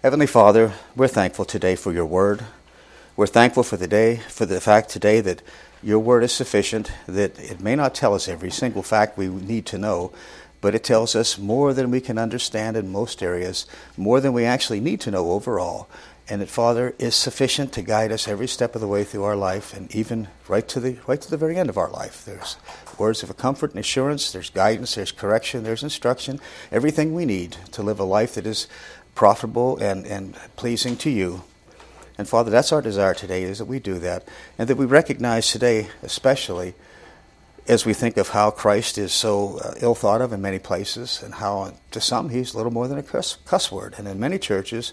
Heavenly Father, we're thankful today for your word. We're thankful for the day, for the fact today that your word is sufficient, that it may not tell us every single fact we need to know, but it tells us more than we can understand in most areas, more than we actually need to know overall. And that Father is sufficient to guide us every step of the way through our life and even right to the right to the very end of our life. There's words of comfort and assurance, there's guidance, there's correction, there's instruction, everything we need to live a life that is profitable and, and pleasing to you. And Father, that's our desire today is that we do that and that we recognize today especially as we think of how Christ is so uh, ill thought of in many places, and how to some he's little more than a cuss, cuss word, and in many churches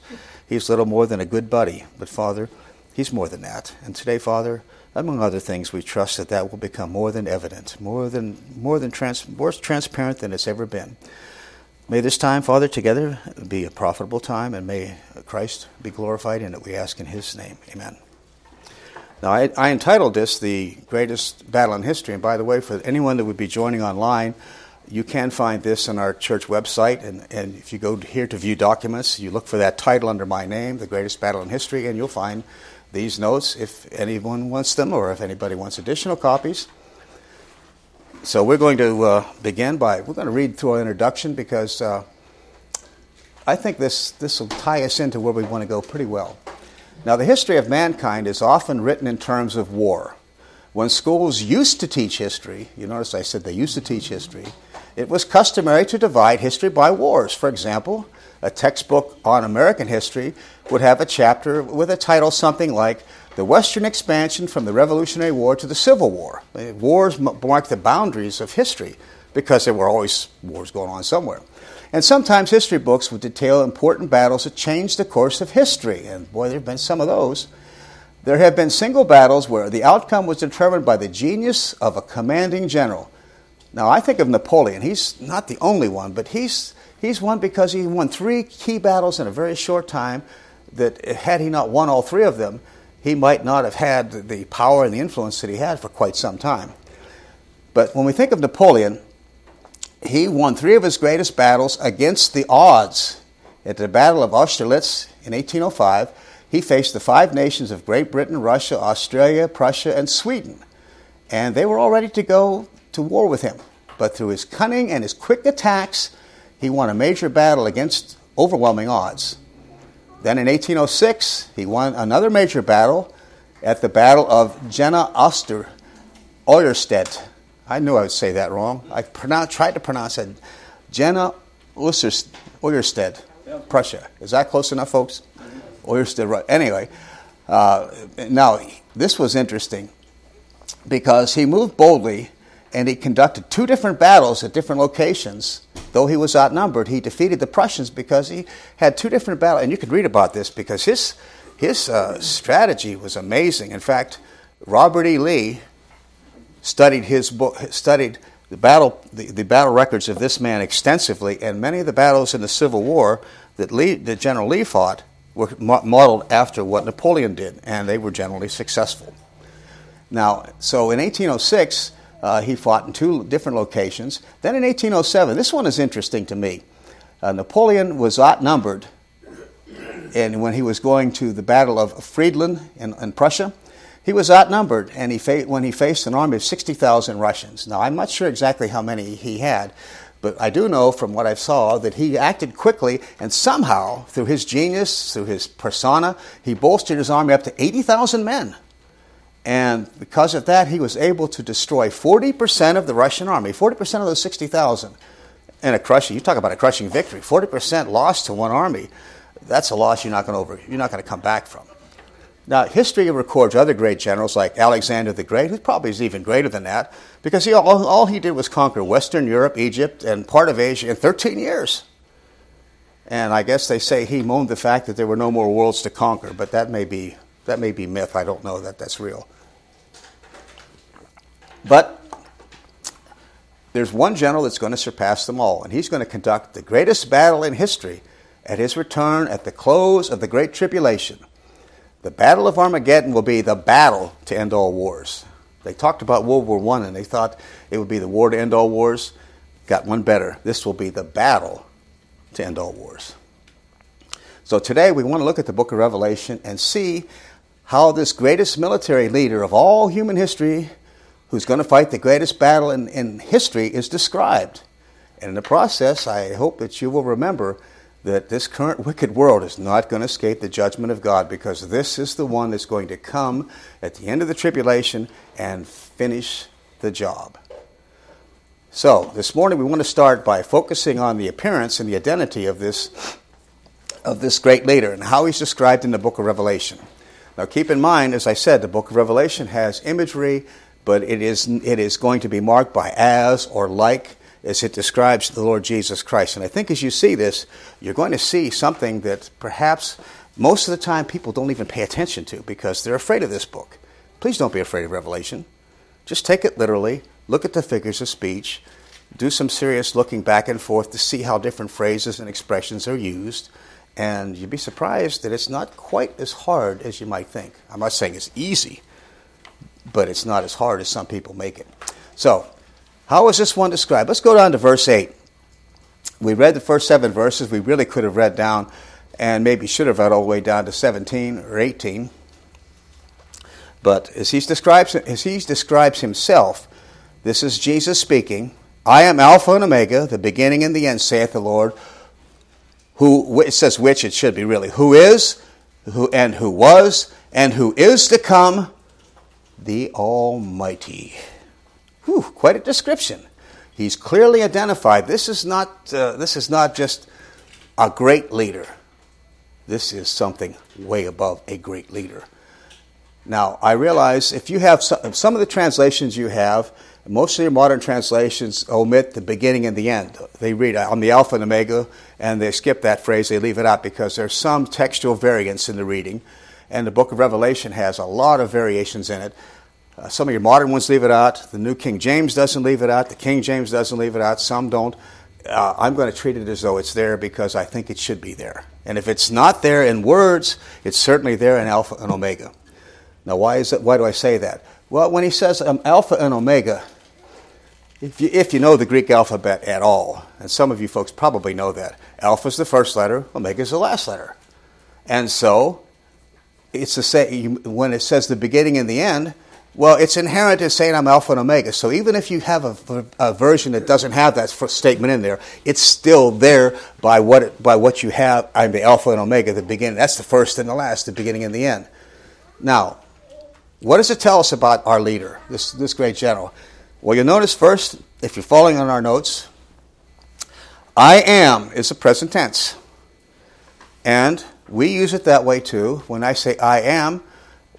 he's little more than a good buddy. But Father, he's more than that. And today, Father, among other things, we trust that that will become more than evident, more than more than trans, more transparent than it's ever been. May this time, Father, together be a profitable time, and may Christ be glorified in it. We ask in His name, Amen. Now, I, I, entitled this The Greatest Battle in History. And by the way, for anyone that would be joining online, you can find this on our church website. And, and if you go here to view documents, you look for that title under my name, The Greatest Battle in History, and you'll find these notes if anyone wants them or if anybody wants additional copies. So we're going to uh, begin by, we're going to read through our introduction because uh, I think this, this will tie us into where we want to go pretty well. Now, the history of mankind is often written in terms of war. When schools used to teach history, you notice I said they used to teach history, it was customary to divide history by wars. For example, a textbook on American history would have a chapter with a title something like The Western Expansion from the Revolutionary War to the Civil War. Wars mark the boundaries of history because there were always wars going on somewhere. And sometimes history books would detail important battles that changed the course of history. And boy, there have been some of those. There have been single battles where the outcome was determined by the genius of a commanding general. Now, I think of Napoleon. He's not the only one, but he's, he's one because he won three key battles in a very short time. That had he not won all three of them, he might not have had the power and the influence that he had for quite some time. But when we think of Napoleon, he won three of his greatest battles against the odds. At the Battle of Austerlitz in 1805, he faced the five nations of Great Britain, Russia, Austria, Prussia, and Sweden. And they were all ready to go to war with him. But through his cunning and his quick attacks, he won a major battle against overwhelming odds. Then in 1806, he won another major battle at the Battle of Jena Oster, Oyerstedt I knew I would say that wrong. I tried to pronounce it Jena Oyerstedt, Prussia. Is that close enough, folks? Oyerstedt, right. Anyway, uh, now this was interesting because he moved boldly and he conducted two different battles at different locations. Though he was outnumbered, he defeated the Prussians because he had two different battles. And you could read about this because his, his uh, strategy was amazing. In fact, Robert E. Lee, studied his book, studied the battle, the, the, battle records of this man extensively, and many of the battles in the Civil War that, Lee, that General Lee fought were modeled after what Napoleon did, and they were generally successful. Now, so in 1806, uh, he fought in two different locations. Then in 1807, this one is interesting to me. Uh, Napoleon was outnumbered, and when he was going to the Battle of Friedland in, in Prussia, he was outnumbered and he fa- when he faced an army of 60,000 Russians. Now, I'm not sure exactly how many he had, but I do know from what I saw that he acted quickly and somehow, through his genius, through his persona, he bolstered his army up to 80,000 men. And because of that, he was able to destroy 40% of the Russian army, 40% of those 60,000. And a crushing, you talk about a crushing victory, 40% loss to one army. That's a loss you're not going to over, you're not going to come back from. Now, history records other great generals like Alexander the Great, who probably is even greater than that, because he, all, all he did was conquer Western Europe, Egypt, and part of Asia in 13 years. And I guess they say he moaned the fact that there were no more worlds to conquer, but that may be, that may be myth. I don't know that that's real. But there's one general that's going to surpass them all, and he's going to conduct the greatest battle in history at his return at the close of the Great Tribulation. The Battle of Armageddon will be the battle to end all wars. They talked about World War I and they thought it would be the war to end all wars. Got one better. This will be the battle to end all wars. So today we want to look at the book of Revelation and see how this greatest military leader of all human history, who's going to fight the greatest battle in, in history, is described. And in the process, I hope that you will remember that this current wicked world is not going to escape the judgment of God because this is the one that's going to come at the end of the tribulation and finish the job. So, this morning we want to start by focusing on the appearance and the identity of this of this great leader and how he's described in the book of Revelation. Now, keep in mind, as I said, the book of Revelation has imagery, but it is, it is going to be marked by as or like as it describes the Lord Jesus Christ. And I think as you see this, you're going to see something that perhaps most of the time people don't even pay attention to because they're afraid of this book. Please don't be afraid of Revelation. Just take it literally, look at the figures of speech, do some serious looking back and forth to see how different phrases and expressions are used and you'd be surprised that it's not quite as hard as you might think. I'm not saying it's easy, but it's not as hard as some people make it. So, how is this one described? Let's go down to verse 8. We read the first seven verses. We really could have read down and maybe should have read all the way down to 17 or 18. But as he describes, as he describes himself, this is Jesus speaking. I am Alpha and Omega, the beginning and the end, saith the Lord who it says which it should be really who is who and who was and who is to come the almighty Whew, quite a description he's clearly identified this is not uh, this is not just a great leader this is something way above a great leader now i realize if you have some, some of the translations you have most of your modern translations omit the beginning and the end. They read on the Alpha and Omega, and they skip that phrase, they leave it out because there's some textual variance in the reading. And the book of Revelation has a lot of variations in it. Uh, some of your modern ones leave it out. The New King James doesn't leave it out. The King James doesn't leave it out. Some don't. Uh, I'm going to treat it as though it's there because I think it should be there. And if it's not there in words, it's certainly there in Alpha and Omega. Now, why is it? Why do I say that? Well, when he says um, Alpha and Omega, if you, if you know the Greek alphabet at all, and some of you folks probably know that, alpha is the first letter, omega is the last letter. And so, it's the same, when it says the beginning and the end, well, it's inherent in saying I'm alpha and omega. So even if you have a, a version that doesn't have that statement in there, it's still there by what, it, by what you have. I'm the alpha and omega, the beginning. That's the first and the last, the beginning and the end. Now, what does it tell us about our leader, this, this great general? Well, you'll notice first, if you're following on our notes, I am is a present tense. And we use it that way too. When I say I am,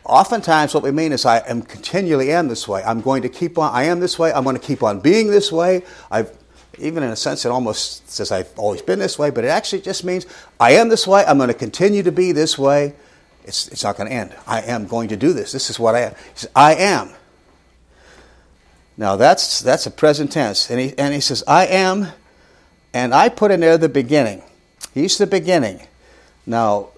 oftentimes what we mean is I am continually am this way. I'm going to keep on, I am this way. I'm going to keep on being this way. I've, even in a sense, it almost says I've always been this way, but it actually just means I am this way. I'm going to continue to be this way. It's, it's not going to end. I am going to do this. This is what I am. Says, I am. Now that's that's a present tense. And he and he says, I am, and I put in there the beginning. He's the beginning. Now,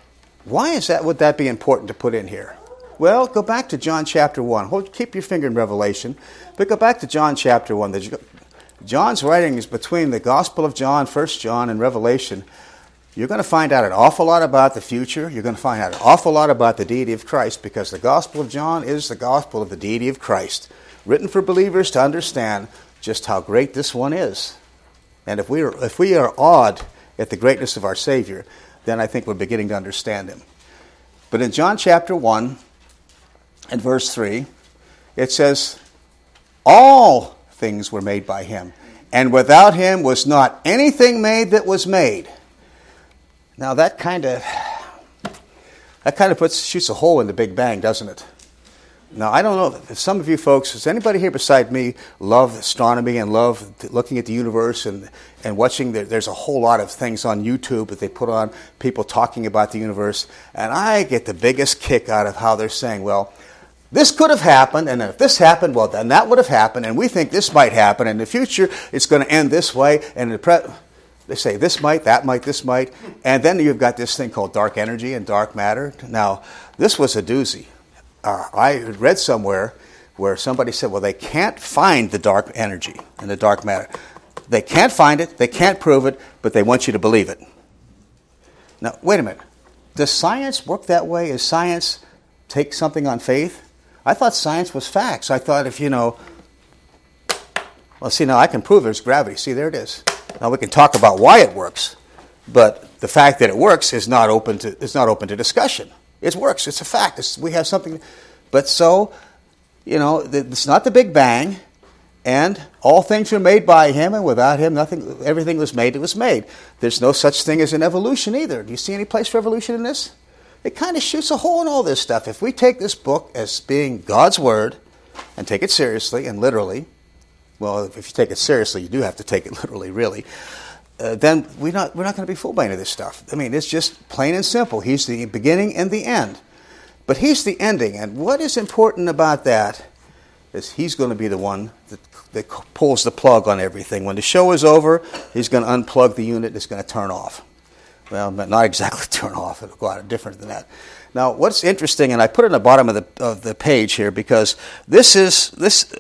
why is that would that be important to put in here? Well, go back to John chapter 1. Hold, keep your finger in Revelation, but go back to John chapter 1. The, John's writing is between the Gospel of John, 1 John, and Revelation. You're going to find out an awful lot about the future. You're going to find out an awful lot about the deity of Christ because the Gospel of John is the gospel of the deity of Christ written for believers to understand just how great this one is. And if we are, if we are awed at the greatness of our Savior, then I think we're beginning to understand Him. But in John chapter 1 and verse 3, it says, All things were made by Him, and without Him was not anything made that was made. Now that kind of that kind of puts shoots a hole in the Big Bang, doesn't it? Now, I don't know if some of you folks, does anybody here beside me love astronomy and love looking at the universe and, and watching? The, there's a whole lot of things on YouTube that they put on people talking about the universe. And I get the biggest kick out of how they're saying, well, this could have happened, and if this happened, well, then that would have happened, and we think this might happen. In the future, it's going to end this way, and the pre- they say this might, that might, this might, and then you've got this thing called dark energy and dark matter. Now, this was a doozy uh, I read somewhere where somebody said, well, they can't find the dark energy and the dark matter. They can't find it, they can't prove it, but they want you to believe it. Now, wait a minute. does science work that way? Is science take something on faith? I thought science was facts. I thought if, you know, well, see, now I can prove there's gravity. See, there it is. Now we can talk about why it works, but the fact that it works is not open to, is not open to discussion. It works. It's a fact. It's, we have something. But so, you know, it's not the Big Bang, and all things were made by Him, and without Him, nothing. Everything was made. It was made. There's no such thing as an evolution either. Do you see any place for evolution in this? It kind of shoots a hole in all this stuff. If we take this book as being God's word and take it seriously and literally, well, if you take it seriously, you do have to take it literally, really. Uh, then we're not, we're not going to be fooled by any of this stuff. I mean, it's just plain and simple. He's the beginning and the end. But he's the ending. And what is important about that is he's going to be the one that, that pulls the plug on everything. When the show is over, he's going to unplug the unit, it's going to turn off. Well, not exactly turn off, it'll go out different than that. Now, what's interesting, and I put it in the bottom of the, of the page here because this is, this,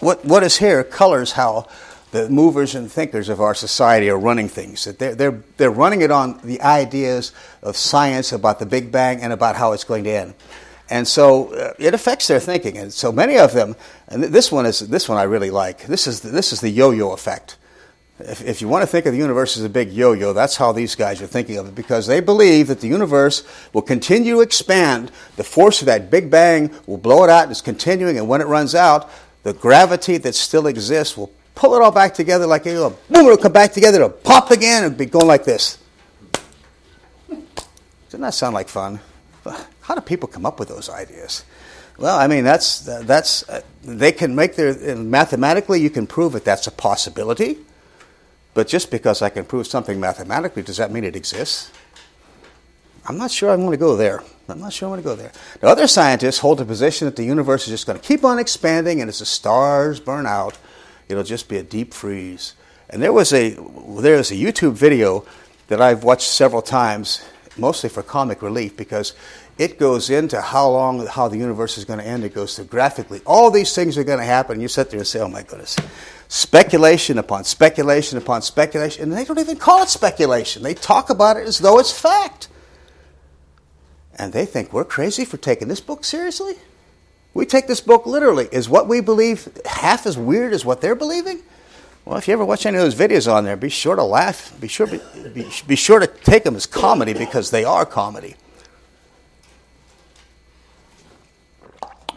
what, what is here colors how the movers and thinkers of our society are running things. That they're, they're, they're running it on the ideas of science about the Big Bang and about how it's going to end. And so uh, it affects their thinking. And so many of them, and this one is this one I really like. This is the, this is the yo-yo effect. If, if you want to think of the universe as a big yo-yo, that's how these guys are thinking of it because they believe that the universe will continue to expand. The force of that Big Bang will blow it out and it's continuing. And when it runs out, the gravity that still exists will pull it all back together like a boom, it'll come back together, it'll pop again, and be going like this. Doesn't that sound like fun? How do people come up with those ideas? Well, I mean, that's, that's uh, they can make their, mathematically, you can prove that that's a possibility. But just because I can prove something mathematically, does that mean it exists? I'm not sure I want to go there. I'm not sure I want to go there. The other scientists hold the position that the universe is just going to keep on expanding, and as the stars burn out, it'll just be a deep freeze. And there was a there is a YouTube video that I've watched several times, mostly for comic relief, because it goes into how long how the universe is going to end. It goes through graphically. All these things are going to happen. You sit there and say, "Oh my goodness." Speculation upon speculation upon speculation, and they don't even call it speculation. They talk about it as though it's fact. And they think we're crazy for taking this book seriously? We take this book literally. Is what we believe half as weird as what they're believing? Well, if you ever watch any of those videos on there, be sure to laugh. Be sure, be, be, be sure to take them as comedy because they are comedy.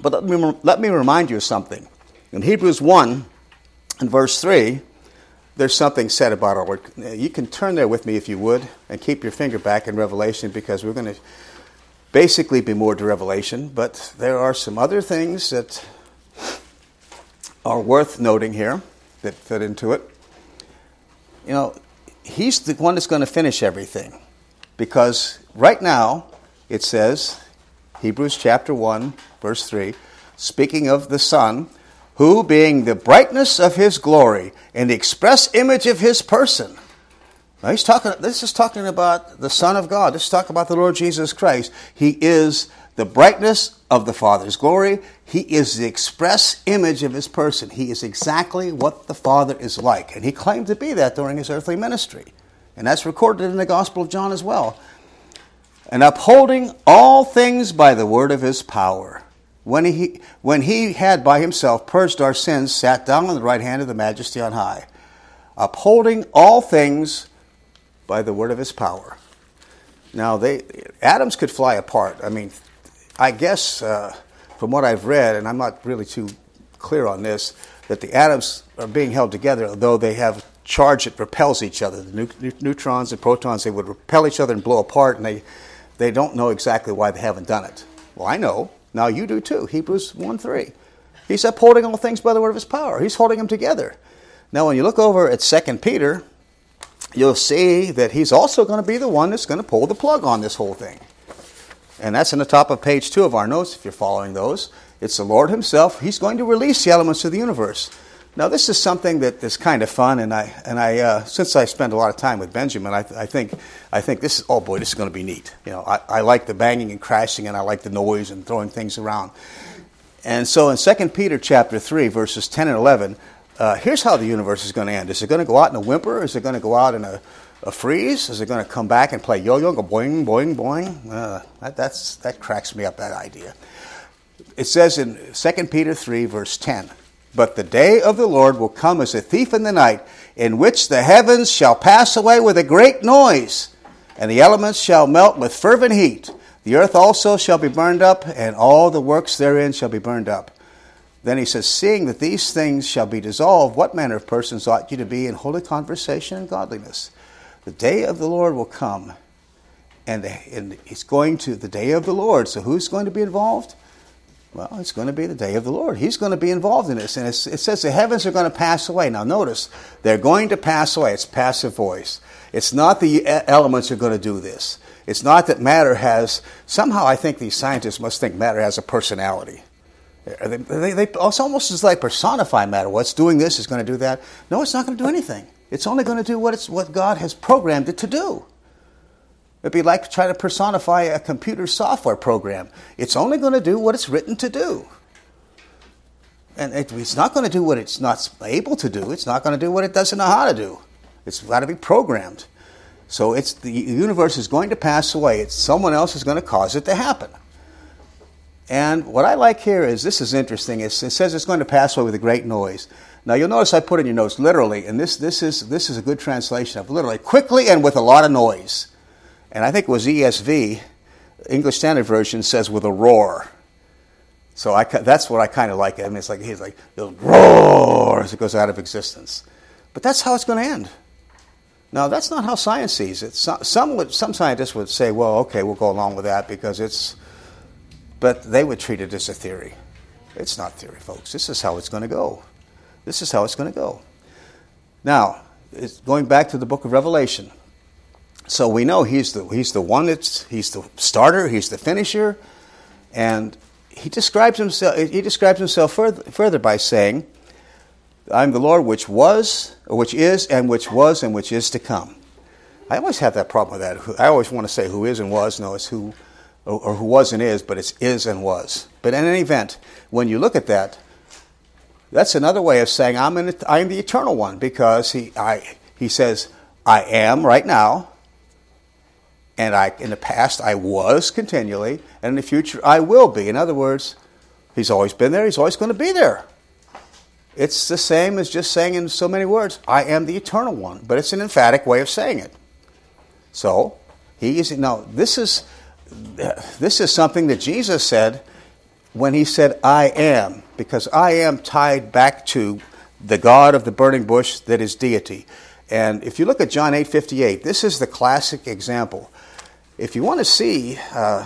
But let me, let me remind you of something. In Hebrews 1 and verse 3, there's something said about our word. You can turn there with me if you would and keep your finger back in Revelation because we're going to basically be more to Revelation, but there are some other things that are worth noting here that fit into it. You know, he's the one that's going to finish everything because right now it says, Hebrews chapter 1, verse 3, speaking of the Son, who being the brightness of his glory and the express image of his person, now he's talking, this is talking about the Son of God. This is talking about the Lord Jesus Christ. He is the brightness of the Father's glory. He is the express image of his person. He is exactly what the Father is like. And he claimed to be that during his earthly ministry. And that's recorded in the Gospel of John as well. And upholding all things by the word of his power. When he, when he had by himself purged our sins, sat down on the right hand of the majesty on high. Upholding all things by the word of his power. Now, they atoms could fly apart. I mean, I guess uh, from what I've read, and I'm not really too clear on this, that the atoms are being held together, though they have charge that repels each other. The neutrons and protons, they would repel each other and blow apart, and they, they don't know exactly why they haven't done it. Well, I know. Now you do too. Hebrews 1 3. He's upholding all things by the word of his power. He's holding them together. Now, when you look over at 2 Peter, you'll see that he's also going to be the one that's going to pull the plug on this whole thing. And that's in the top of page two of our notes, if you're following those. It's the Lord Himself. He's going to release the elements of the universe. Now, this is something that is kind of fun, and I and I uh, since I spend a lot of time with Benjamin, I, I, think I think this is oh boy, this is going to be neat. You know, I, I like the banging and crashing, and I like the noise and throwing things around. And so, in 2 Peter chapter three, verses ten and eleven, uh, here's how the universe is going to end. Is it going to go out in a whimper? Is it going to go out in a, a freeze? Is it going to come back and play yo-yo, go boing, boing, boing? Uh, that, that's, that cracks me up, that idea. It says in 2 Peter 3, verse 10, But the day of the Lord will come as a thief in the night, in which the heavens shall pass away with a great noise, and the elements shall melt with fervent heat. The earth also shall be burned up, and all the works therein shall be burned up. Then he says, Seeing that these things shall be dissolved, what manner of persons ought you to be in holy conversation and godliness? The day of the Lord will come, and, it's going to the day of the Lord. So who's going to be involved? Well, it's going to be the day of the Lord. He's going to be involved in this. And it says the heavens are going to pass away. Now, notice, they're going to pass away. It's passive voice. It's not the elements are going to do this. It's not that matter has, somehow I think these scientists must think matter has a personality. They, they, they, it's almost as like personify matter. What's doing this is going to do that. No, it's not going to do anything. It's only going to do what, it's, what God has programmed it to do. It'd be like trying to personify a computer software program. It's only going to do what it's written to do. And it, it's not going to do what it's not able to do. It's not going to do what it doesn't know how to do. It's got to be programmed. So it's the universe is going to pass away. It's someone else is going to cause it to happen. And what I like here is this is interesting. It's, it says it's going to pass away with a great noise. Now you'll notice I put in your notes literally, and this, this, is, this is a good translation of literally quickly and with a lot of noise. And I think it was ESV, English Standard Version says with a roar. So I, that's what I kind of like. I mean, it's like he's like he'll roar as it goes out of existence. But that's how it's going to end. Now that's not how science sees it. Some would, some scientists would say, well, okay, we'll go along with that because it's. But they would treat it as a theory. It's not theory, folks. This is how it's going to go. This is how it's going to go. Now, going back to the book of Revelation. So we know he's the, he's the one that's, he's the starter, he's the finisher, and he describes himself, he describes himself further, further by saying, I'm the Lord which was, or which is, and which was, and which is to come. I always have that problem with that. I always want to say who is and was. No, it's who, or, or who was and is, but it's is and was. But in any event, when you look at that, that's another way of saying I'm, in, I'm the eternal one because he, I, he says, I am right now, and I, in the past, I was continually, and in the future, I will be. In other words, He's always been there, He's always going to be there. It's the same as just saying in so many words, I am the eternal one, but it's an emphatic way of saying it. So, He is, now, this is, this is something that Jesus said when He said, I am, because I am tied back to the God of the burning bush that is deity. And if you look at John 8:58, this is the classic example if you want to see, uh,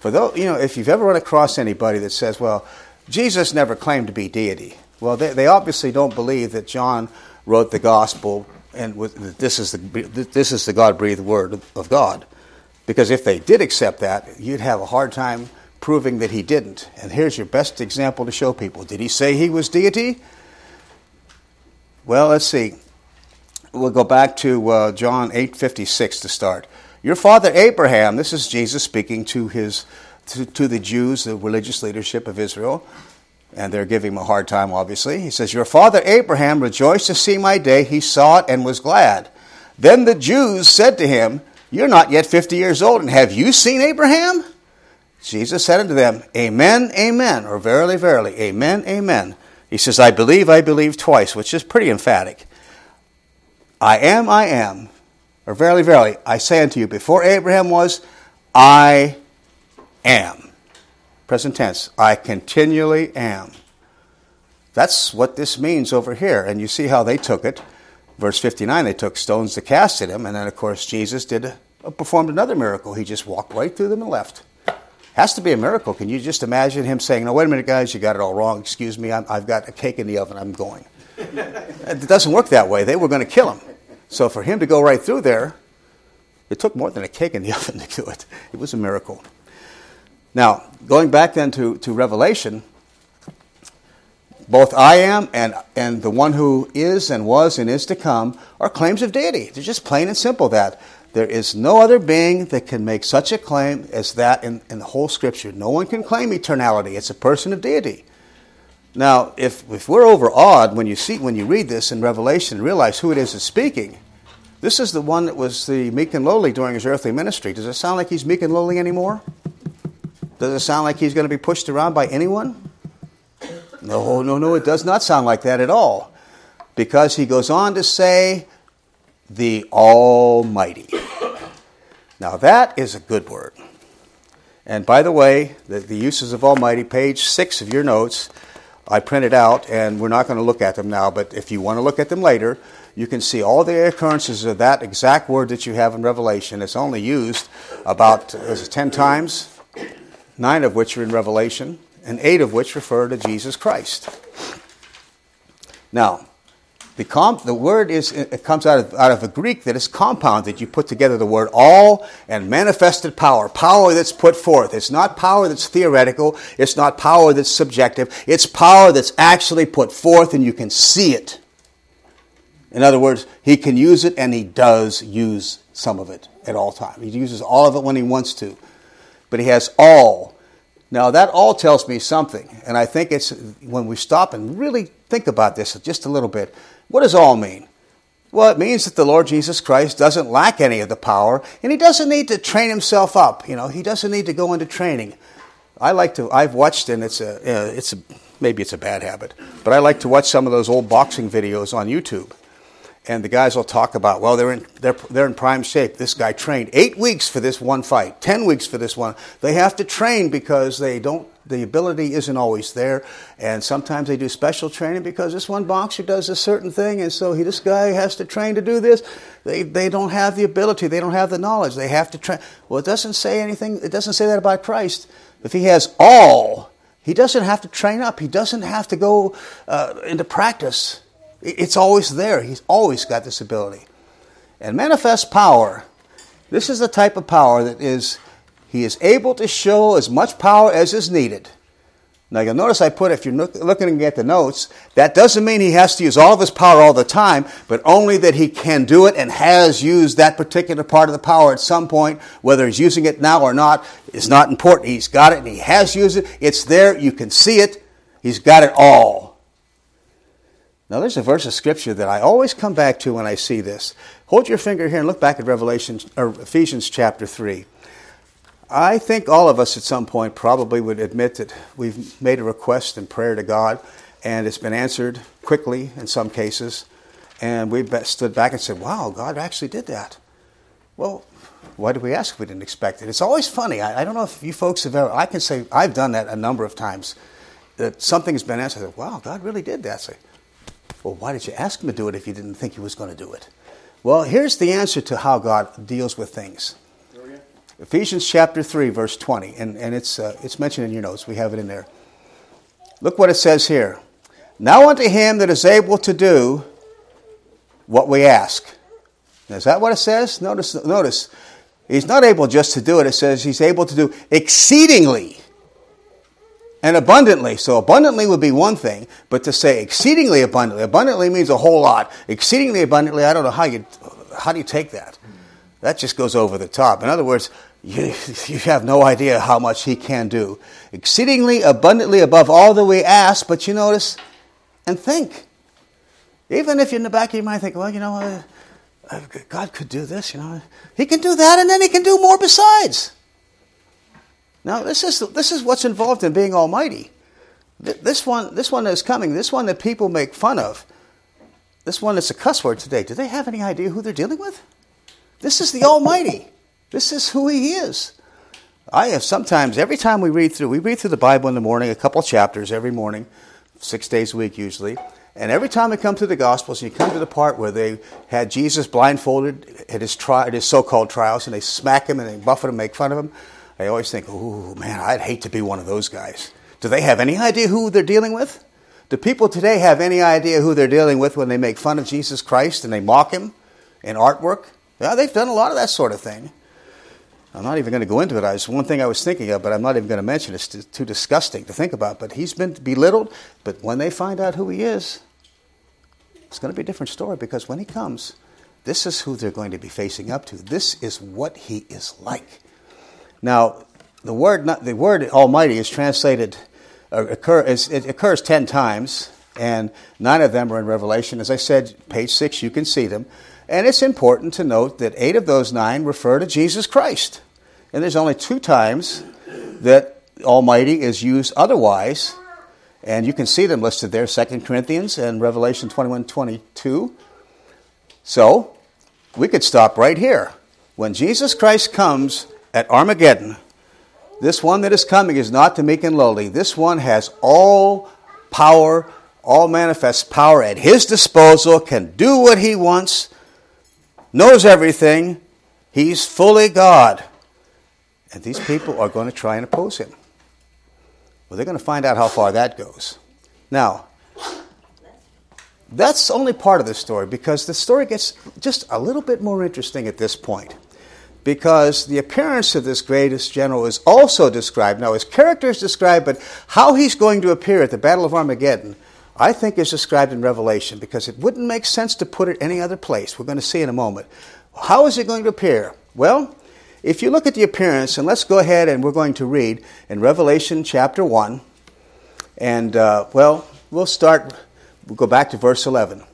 for those, you know, if you've ever run across anybody that says, well, Jesus never claimed to be deity, well, they, they obviously don't believe that John wrote the gospel and with, this is the this is the God breathed word of God, because if they did accept that, you'd have a hard time proving that he didn't. And here's your best example to show people: Did he say he was deity? Well, let's see. We'll go back to uh, John eight fifty six to start. Your father Abraham, this is Jesus speaking to, his, to, to the Jews, the religious leadership of Israel, and they're giving him a hard time, obviously. He says, Your father Abraham rejoiced to see my day. He saw it and was glad. Then the Jews said to him, You're not yet 50 years old, and have you seen Abraham? Jesus said unto them, Amen, amen, or verily, verily, amen, amen. He says, I believe, I believe twice, which is pretty emphatic. I am, I am. Or verily, verily, I say unto you, before Abraham was, I am. Present tense, I continually am. That's what this means over here. And you see how they took it. Verse 59, they took stones to cast at him. And then, of course, Jesus did uh, performed another miracle. He just walked right through them and left. Has to be a miracle. Can you just imagine him saying, No, wait a minute, guys, you got it all wrong. Excuse me, i have got a cake in the oven. I'm going. it doesn't work that way. They were going to kill him. So for him to go right through there, it took more than a cake in the oven to do it. It was a miracle. Now, going back then to, to Revelation, both I am and, and the one who is and was and is to come are claims of deity. They're just plain and simple that. There is no other being that can make such a claim as that in, in the whole scripture. No one can claim eternality. It's a person of deity. Now, if, if we're overawed when you see when you read this in Revelation and realize who it is that's speaking, This is the one that was the meek and lowly during his earthly ministry. Does it sound like he's meek and lowly anymore? Does it sound like he's going to be pushed around by anyone? No, no, no, it does not sound like that at all. Because he goes on to say, the Almighty. Now, that is a good word. And by the way, the, the uses of Almighty, page six of your notes, I printed out, and we're not going to look at them now, but if you want to look at them later, you can see all the occurrences of that exact word that you have in Revelation. It's only used about is it, 10 times, nine of which are in Revelation, and eight of which refer to Jesus Christ. Now, the, comp, the word is it comes out of, out of a Greek that is compounded. You put together the word all and manifested power, power that's put forth. It's not power that's theoretical. It's not power that's subjective. It's power that's actually put forth, and you can see it. In other words, he can use it, and he does use some of it at all times. He uses all of it when he wants to, but he has all. Now that all tells me something, and I think it's when we stop and really think about this just a little bit. What does all mean? Well, it means that the Lord Jesus Christ doesn't lack any of the power, and he doesn't need to train himself up. You know, he doesn't need to go into training. I like to. I've watched, and it's a, uh, it's a, maybe it's a bad habit, but I like to watch some of those old boxing videos on YouTube and the guys will talk about, well, they're in, they're, they're in prime shape. This guy trained eight weeks for this one fight, ten weeks for this one. They have to train because they don't, the ability isn't always there. And sometimes they do special training because this one boxer does a certain thing, and so he, this guy has to train to do this. They, they don't have the ability, they don't have the knowledge. They have to train. Well, it doesn't say anything, it doesn't say that about Christ. If he has all, he doesn't have to train up, he doesn't have to go uh, into practice. It's always there. He's always got this ability. And manifest power, this is the type of power that is, he is able to show as much power as is needed. Now you'll notice I put, if you're looking at the notes, that doesn't mean he has to use all of his power all the time, but only that he can do it and has used that particular part of the power at some point. Whether he's using it now or not is not important. He's got it and he has used it. It's there. You can see it. He's got it all. Now, there's a verse of scripture that I always come back to when I see this. Hold your finger here and look back at Revelation or Ephesians chapter 3. I think all of us at some point probably would admit that we've made a request in prayer to God and it's been answered quickly in some cases. And we've stood back and said, wow, God actually did that. Well, why did we ask if we didn't expect it? It's always funny. I, I, don't know if you folks have ever, I can say I've done that a number of times, that something's been answered. Wow, God really did that. Say, well, why did you ask him to do it if you didn't think he was going to do it? Well, here's the answer to how God deals with things. Ephesians chapter 3, verse 20, and, and it's, uh, it's mentioned in your notes. We have it in there. Look what it says here. Now unto him that is able to do what we ask. Is that what it says? Notice, notice, he's not able just to do it. It says he's able to do exceedingly and abundantly. So abundantly would be one thing, but to say exceedingly abundantly, abundantly means a whole lot. Exceedingly abundantly, I don't know how you how do you take that? That just goes over the top. In other words, you, you have no idea how much he can do. Exceedingly abundantly above all that we ask, but you notice and think. Even if you're in the back of your mind think, well, you know, uh, uh God could do this, you know. He can do that, and then he can do more besides. Now, this is, this is what's involved in being almighty. This one, this one is coming, this one that people make fun of, this one that's a cuss word today, do they have any idea who they're dealing with? This is the Almighty. This is who He is. I have sometimes, every time we read through, we read through the Bible in the morning, a couple chapters every morning, six days a week usually. And every time we come to the Gospels, and you come to the part where they had Jesus blindfolded at his, tri- at his so called trials, and they smack him and they buffet him, make fun of him. I always think, oh man, I'd hate to be one of those guys. Do they have any idea who they're dealing with? Do people today have any idea who they're dealing with when they make fun of Jesus Christ and they mock him in artwork? Yeah, they've done a lot of that sort of thing. I'm not even going to go into it. It's one thing I was thinking of, but I'm not even going to mention it. It's too disgusting to think about. But he's been belittled. But when they find out who he is, it's going to be a different story because when he comes, this is who they're going to be facing up to. This is what he is like. Now, the word, the word Almighty is translated, uh, it occurs ten times, and nine of them are in Revelation. As I said, page six, you can see them. And it's important to note that eight of those nine refer to Jesus Christ. And there's only two times that Almighty is used otherwise. And you can see them listed there 2 Corinthians and Revelation 21 22. So, we could stop right here. When Jesus Christ comes at Armageddon, this one that is coming is not to meek and lowly. This one has all power, all manifest power at his disposal, can do what he wants, knows everything. He's fully God. And these people are going to try and oppose him. Well, they're going to find out how far that goes. Now, that's only part of the story because the story gets just a little bit more interesting at this point. Because the appearance of this greatest general is also described. Now, his character is described, but how he's going to appear at the Battle of Armageddon, I think, is described in Revelation because it wouldn't make sense to put it any other place. We're going to see in a moment. How is it going to appear? Well, if you look at the appearance, and let's go ahead and we're going to read in Revelation chapter 1. And, uh, well, we'll start, we'll go back to verse 11.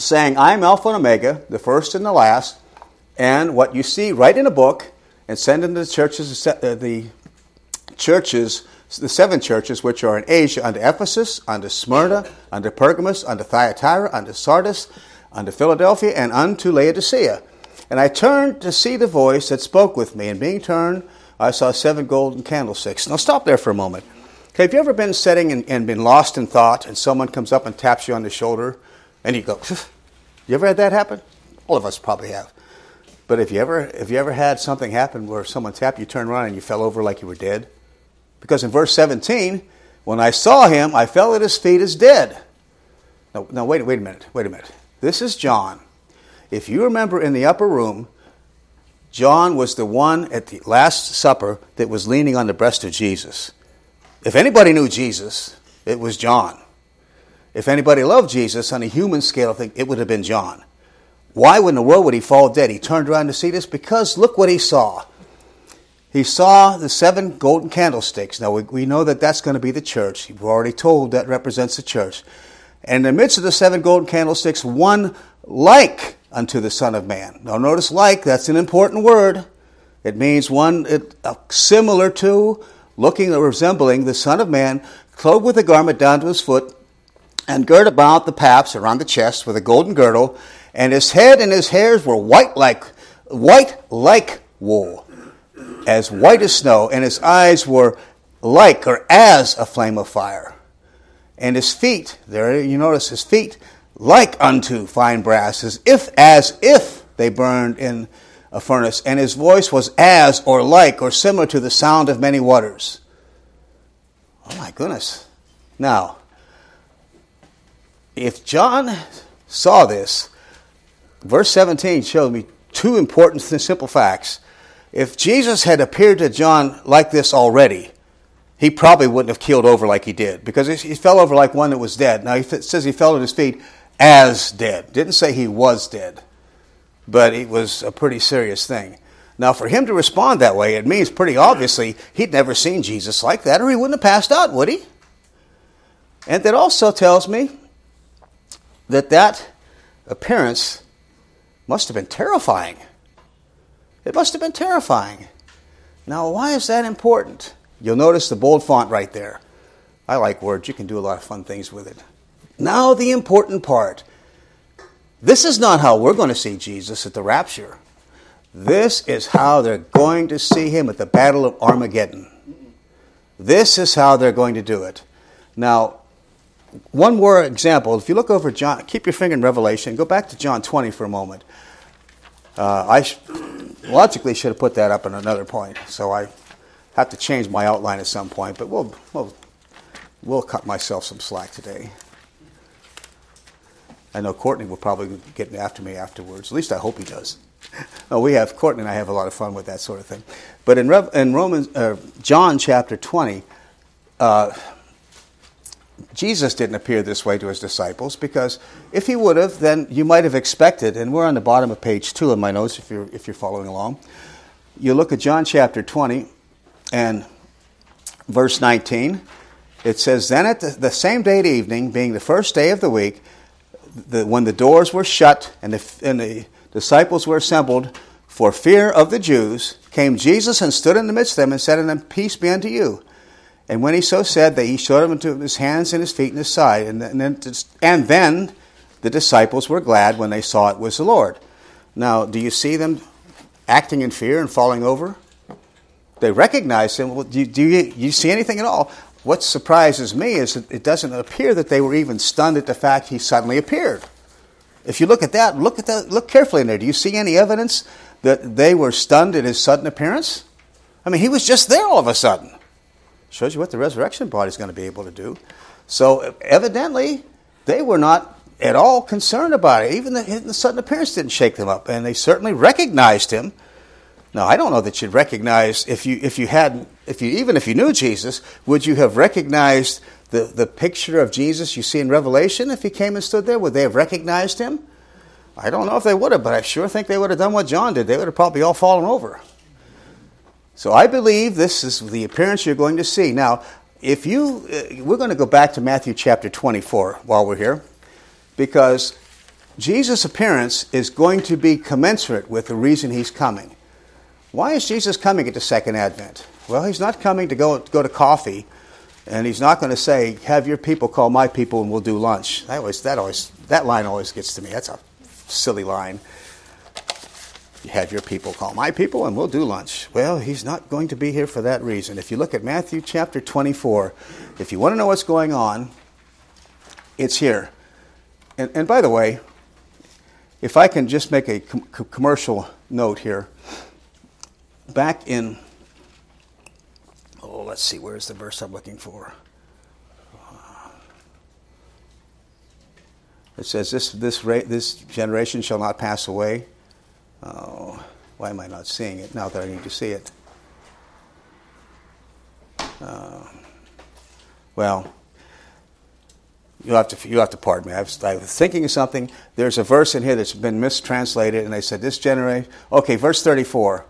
Saying, I am Alpha and Omega, the first and the last, and what you see, write in a book and send into the churches, uh, the churches, the seven churches which are in Asia, unto Ephesus, unto Smyrna, unto Pergamos, unto Thyatira, unto Sardis, unto Philadelphia, and unto Laodicea. And I turned to see the voice that spoke with me, and being turned, I saw seven golden candlesticks. Now stop there for a moment. Okay, have you ever been sitting and, and been lost in thought, and someone comes up and taps you on the shoulder, and you go, you ever had that happen? All of us probably have. But if you ever have you ever had something happen where someone tapped you, turned around, and you fell over like you were dead? Because in verse 17, when I saw him, I fell at his feet as dead. No, no, wait, wait a minute, wait a minute. This is John. If you remember in the upper room, John was the one at the Last Supper that was leaning on the breast of Jesus. If anybody knew Jesus, it was John. If anybody loved Jesus on a human scale, I think it would have been John. Why in the world would he fall dead? He turned around to see this because look what he saw. He saw the seven golden candlesticks. Now we, we know that that's going to be the church. We've already told that represents the church. And in the midst of the seven golden candlesticks, one like unto the Son of Man. Now, notice like, that's an important word. It means one it, uh, similar to, looking or resembling the Son of Man, clothed with a garment down to his foot, and girt about the paps around the chest with a golden girdle, and his head and his hairs were white like white like wool, as white as snow, and his eyes were like or as a flame of fire. And his feet, there you notice his feet like unto fine brass, as if as if they burned in a furnace, and his voice was as or like or similar to the sound of many waters. Oh my goodness. Now, if John saw this, verse 17 shows me two important simple facts. If Jesus had appeared to John like this already, he probably wouldn't have keeled over like he did because he fell over like one that was dead. Now, he says he fell at his feet as dead. Didn't say he was dead, but it was a pretty serious thing. Now, for him to respond that way, it means pretty obviously he'd never seen Jesus like that, or he wouldn't have passed out, would he? And that also tells me that that appearance must have been terrifying. It must have been terrifying. Now, why is that important? You'll notice the bold font right there. I like words. You can do a lot of fun things with it. Now, the important part. This is not how we're going to see Jesus at the rapture. This is how they're going to see him at the Battle of Armageddon. This is how they're going to do it. Now, one more example. If you look over John, keep your finger in Revelation, go back to John 20 for a moment. Uh, I sh- logically should have put that up in another point, so I have to change my outline at some point, but we'll, we'll, we'll cut myself some slack today. I know Courtney will probably get after me afterwards. At least I hope he does. no, we have Courtney and I have a lot of fun with that sort of thing. But in, Rev, in Romans, uh, John chapter twenty, uh, Jesus didn't appear this way to his disciples because if he would have, then you might have expected. And we're on the bottom of page two in my notes if you're if you're following along. You look at John chapter twenty, and verse nineteen. It says, "Then at the, the same day at evening, being the first day of the week." the, when the doors were shut and the, and the disciples were assembled for fear of the Jews, came Jesus and stood in the midst of them and said them, Peace be unto you. And when he so said, that he showed him into his hands and his feet and his side. And then, and then the disciples were glad when they saw it was the Lord. Now, do you see them acting in fear and falling over? They recognize him. Well, do, you, do you, you see anything at all? What surprises me is that it doesn't appear that they were even stunned at the fact he suddenly appeared. If you look at that, look at that, look carefully in there. Do you see any evidence that they were stunned at his sudden appearance? I mean, he was just there all of a sudden. Shows you what the resurrection body is going to be able to do. So evidently, they were not at all concerned about it. Even the, the sudden appearance didn't shake them up, and they certainly recognized him. Now, I don't know that you'd recognize if you if you had if you even if you knew Jesus, would you have recognized the, the picture of Jesus you see in Revelation if he came and stood there? Would they have recognized him? I don't know if they would have, but I sure think they would have done what John did. They would have probably all fallen over. So I believe this is the appearance you're going to see. Now, if you, uh, we're going to go back to Matthew chapter 24 while we're here, because Jesus' appearance is going to be commensurate with the reason he's coming. Why is Jesus coming at the second advent? Well, he's not coming to go, go to coffee, and he's not going to say, "Have your people call my people, and we'll do lunch." That always, that always, that line always gets to me. That's a silly line. Have your people call my people, and we'll do lunch. Well, he's not going to be here for that reason. If you look at Matthew chapter 24, if you want to know what's going on, it's here. And, and by the way, if I can just make a com- commercial note here, back in, oh, let's see, where's the verse I'm looking for? It says, This, this, this generation shall not pass away. Oh, why am I not seeing it now that I need to see it? Uh, well, you'll have to you have to pardon me. I was, I was, thinking of something. There's a verse in here that's been mistranslated, and they said this generation. Okay, verse 34.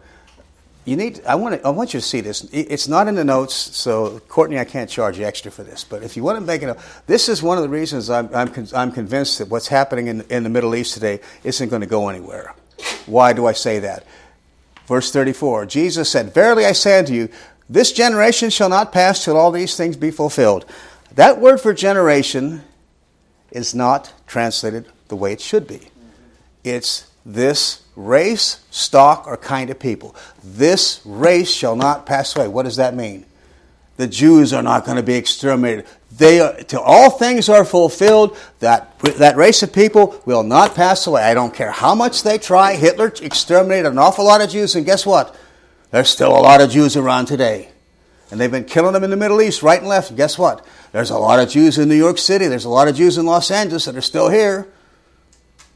You need. I want to, I want you to see this. It's not in the notes, so Courtney, I can't charge you extra for this. But if you want to make it, this is one of the reasons I'm I'm, I'm convinced that what's happening in in the Middle East today isn't going to go anywhere. Why do I say that? Verse 34 Jesus said, Verily I say unto you, this generation shall not pass till all these things be fulfilled. That word for generation is not translated the way it should be. It's this race, stock, or kind of people. This race shall not pass away. What does that mean? The Jews are not going to be exterminated. They are, till all things are fulfilled, that, that race of people will not pass away. I don't care how much they try. Hitler exterminated an awful lot of Jews, and guess what? There's still a lot of Jews around today. And they've been killing them in the Middle East, right and left. And guess what? There's a lot of Jews in New York City. There's a lot of Jews in Los Angeles that are still here.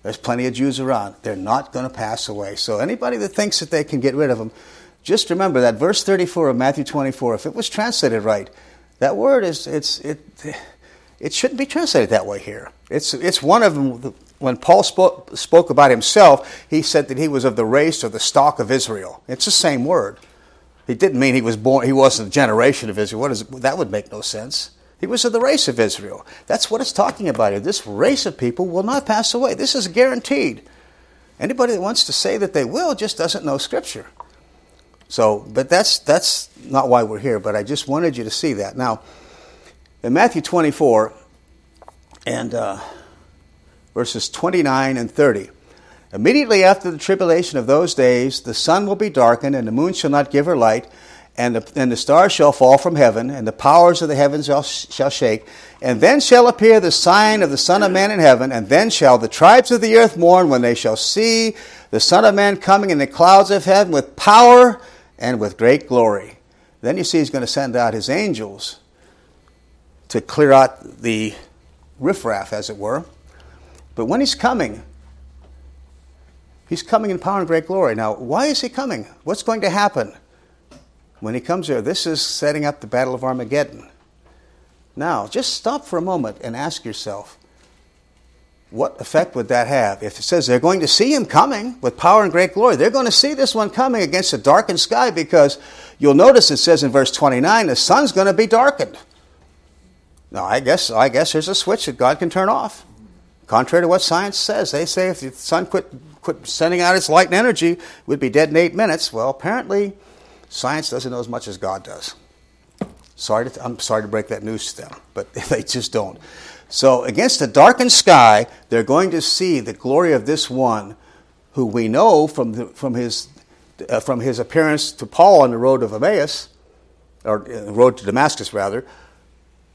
There's plenty of Jews around. They're not going to pass away. So anybody that thinks that they can get rid of them, just remember that verse 34 of Matthew 24, if it was translated right, that word is it's it it shouldn't be translated that way here. It's it's one of them. When Paul spoke, spoke about himself, he said that he was of the race or the stock of Israel. It's the same word. He didn't mean he was born. He wasn't a generation of Israel. What is that? Would make no sense. He was of the race of Israel. That's what it's talking about here. This race of people will not pass away. This is guaranteed. Anybody that wants to say that they will just doesn't know Scripture. So, but that's that's not why we're here. But I just wanted you to see that. Now, in Matthew 24 and uh, verses 29 and 30. Immediately after the tribulation of those days, the sun will be darkened, and the moon shall not give her light, and the, and the stars shall fall from heaven, and the powers of the heavens shall, shall shake. And then shall appear the sign of the Son of Man in heaven, and then shall the tribes of the earth mourn when they shall see the Son of Man coming in the clouds of heaven with power and with great glory. Then you see he's going to send out his angels to clear out the riffraff, as it were. But when he's coming, he's coming in power and great glory. Now, why is he coming? What's going to happen when he comes here? This is setting up the Battle of Armageddon. Now, just stop for a moment and ask yourself what effect would that have? If it says they're going to see him coming with power and great glory, they're going to see this one coming against a darkened sky because you'll notice it says in verse 29 the sun's going to be darkened. Now, I guess, I guess there's a switch that God can turn off. Contrary to what science says, they say if the sun quit, quit sending out its light and energy, we'd be dead in eight minutes. Well, apparently, science doesn't know as much as God does. Sorry to, I'm sorry to break that news to them, but they just don't. So, against a darkened sky, they're going to see the glory of this one who we know from, the, from, his, uh, from his appearance to Paul on the road of Emmaus, or uh, the road to Damascus, rather.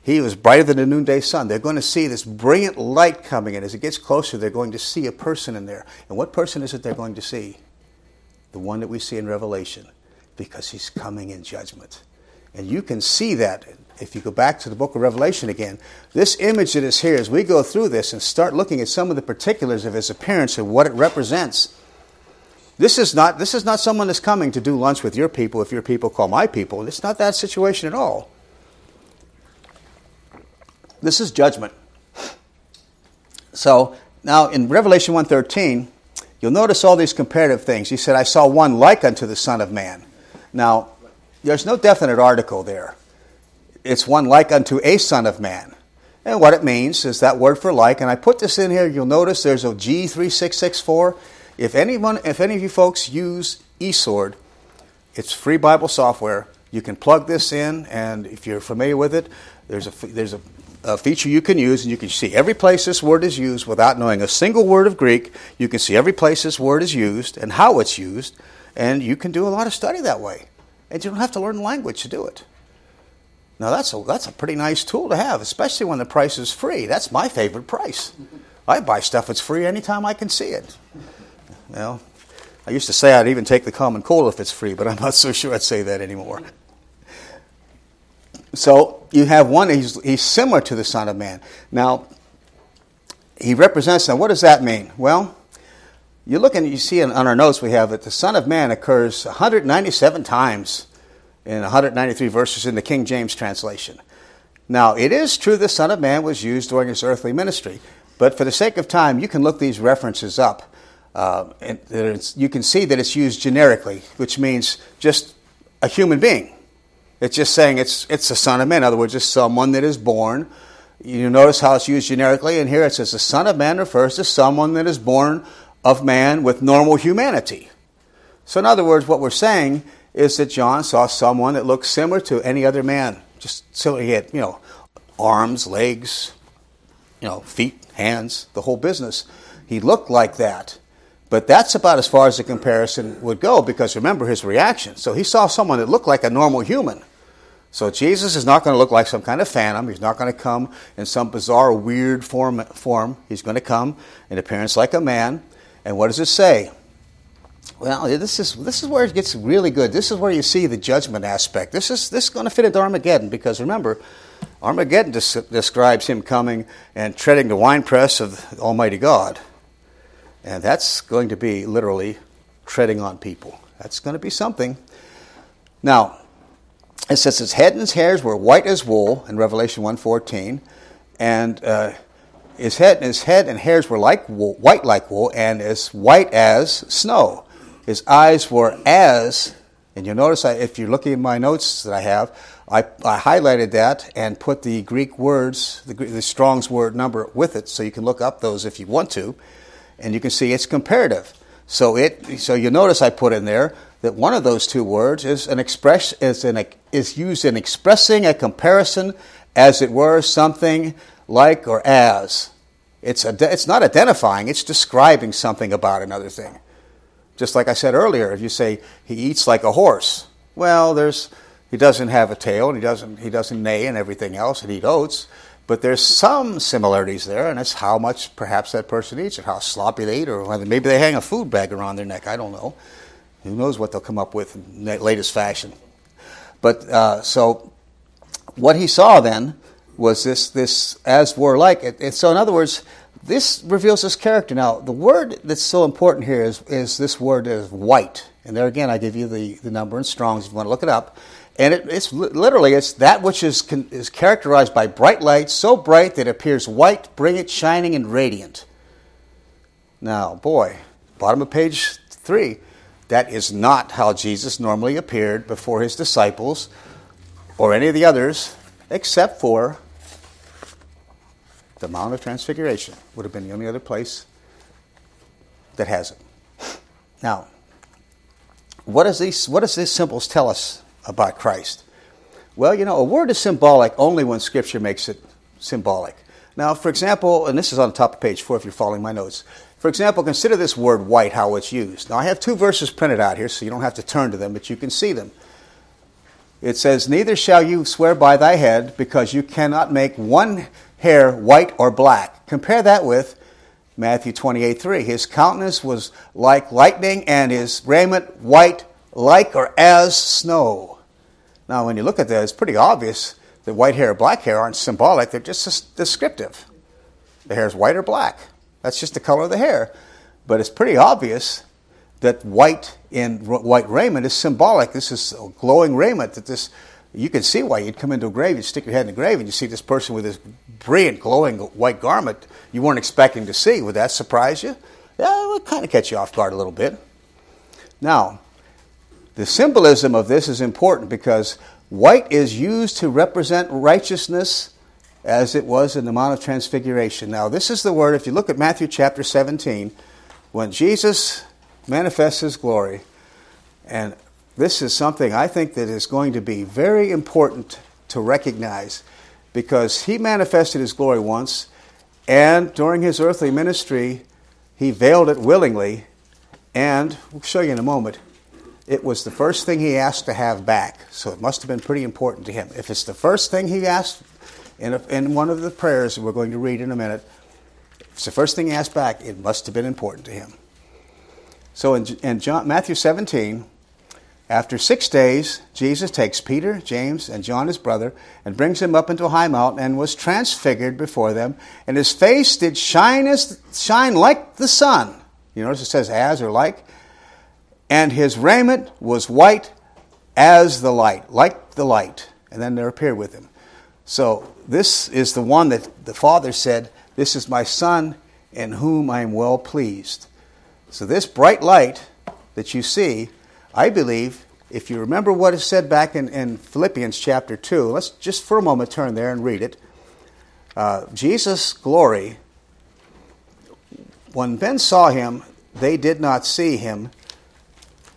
He was brighter than the noonday sun. They're going to see this brilliant light coming in. As it gets closer, they're going to see a person in there. And what person is it they're going to see? The one that we see in Revelation, because he's coming in judgment. And you can see that if you go back to the book of Revelation again. This image that is here, as we go through this and start looking at some of the particulars of his appearance and what it represents, this is not, this is not someone that's coming to do lunch with your people if your people call my people. It's not that situation at all. This is judgment. So now in Revelation 1.13, you'll notice all these comparative things. He said, I saw one like unto the Son of Man. Now, there's no definite article there. It's one like unto a Son of Man. And what it means is that word for like. And I put this in here. You'll notice there's a G3664. If anyone, if any of you folks use eSword, it's free Bible software. You can plug this in, and if you're familiar with it, there's a there's a, a feature you can use, and you can see every place this word is used without knowing a single word of Greek. You can see every place this word is used and how it's used, and you can do a lot of study that way. And you don't have to learn language to do it. Now that's a, that's a pretty nice tool to have, especially when the price is free. That's my favorite price. I buy stuff that's free anytime I can see it. Well, I used to say I'd even take the common cold if it's free, but I'm not so sure I'd say that anymore. So you have one, he's, he's similar to the Son of Man. Now, he represents, now what does that mean? Well, you look and you see on our notes we have that the Son of Man occurs 197 times in 193 verses in the King James translation. Now, it is true the Son of Man was used during his earthly ministry, but for the sake of time, you can look these references up. Uh, and you can see that it's used generically, which means just a human being. It's just saying it's, it's the Son of Man. In other words, it's someone that is born. You notice how it's used generically, and here it says the Son of Man refers to someone that is born of man with normal humanity. So, in other words, what we're saying is that John saw someone that looked similar to any other man. Just so he had, you know, arms, legs, you know, feet, hands, the whole business. He looked like that. But that's about as far as the comparison would go because remember his reaction. So he saw someone that looked like a normal human. So Jesus is not going to look like some kind of phantom. He's not going to come in some bizarre, weird form. form. He's going to come in appearance like a man. And what does it say? Well, this is this is where it gets really good. This is where you see the judgment aspect. This is this is going to fit into Armageddon because remember, Armageddon des- describes him coming and treading the winepress of Almighty God, and that's going to be literally treading on people. That's going to be something. Now, it says his head and his hairs were white as wool in Revelation 1.14, and uh, his head, his head and hairs were like wool, white like wool, and as white as snow. His eyes were as, and you'll notice I, if you're looking at my notes that I have, I, I highlighted that and put the Greek words, the, the Strong's word number with it, so you can look up those if you want to, and you can see it's comparative. So it, so you'll notice I put in there that one of those two words is an express is an is used in expressing a comparison, as it were, something like or as. It's, it's not identifying, it's describing something about another thing. Just like I said earlier, if you say he eats like a horse, well, there's, he doesn't have a tail and he doesn't, he doesn't neigh and everything else and eat oats, but there's some similarities there, and it's how much perhaps that person eats and how sloppy they eat, or whether maybe they hang a food bag around their neck. I don't know. Who knows what they'll come up with in the latest fashion. But uh, so what he saw then was this this as were like. It, so in other words, this reveals his character. Now, the word that's so important here is, is this word is white. And there again, I give you the, the number in Strong's if you want to look it up. And it, it's literally it's that which is, is characterized by bright light, so bright that it appears white, brilliant, shining, and radiant. Now, boy, bottom of page three, that is not how Jesus normally appeared before his disciples or any of the others, except for The Mount of Transfiguration would have been the only other place that has it. Now, what does these what does these symbols tell us about Christ? Well, you know, a word is symbolic only when Scripture makes it symbolic. Now, for example, and this is on the top of page four if you're following my notes. For example, consider this word white, how it's used. Now, I have two verses printed out here, so you don't have to turn to them, but you can see them. It says, Neither shall you swear by thy head, because you cannot make one hair white or black. Compare that with Matthew 28 3. His countenance was like lightning, and his raiment white like or as snow. Now, when you look at that, it's pretty obvious that white hair or black hair aren't symbolic, they're just descriptive. The hair is white or black. That's just the color of the hair. But it's pretty obvious that white in white raiment is symbolic. This is glowing raiment that this you can see why you'd come into a grave, you stick your head in the grave, and you see this person with this brilliant, glowing white garment you weren't expecting to see. Would that surprise you? Yeah, it would kind of catch you off guard a little bit. Now, the symbolism of this is important because white is used to represent righteousness as it was in the Mount of Transfiguration. Now, this is the word, if you look at Matthew chapter 17, when Jesus manifests his glory, and this is something I think that is going to be very important to recognize because he manifested his glory once, and during his earthly ministry, he veiled it willingly, and we'll show you in a moment. It was the first thing he asked to have back, so it must have been pretty important to him. If it's the first thing he asked in, a, in one of the prayers we're going to read in a minute, if it's the first thing he asked back, it must have been important to him. So in, in John, Matthew 17, after six days, Jesus takes Peter, James, and John his brother, and brings them up into a high mountain, and was transfigured before them, and his face did shine as shine like the sun. You notice it says as or like, and his raiment was white as the light, like the light. And then there appeared with him. So this is the one that the Father said, "This is my Son, in whom I am well pleased." So this bright light that you see I believe, if you remember what is said back in, in Philippians chapter 2, let's just for a moment turn there and read it. Uh, Jesus' glory, when men saw him, they did not see him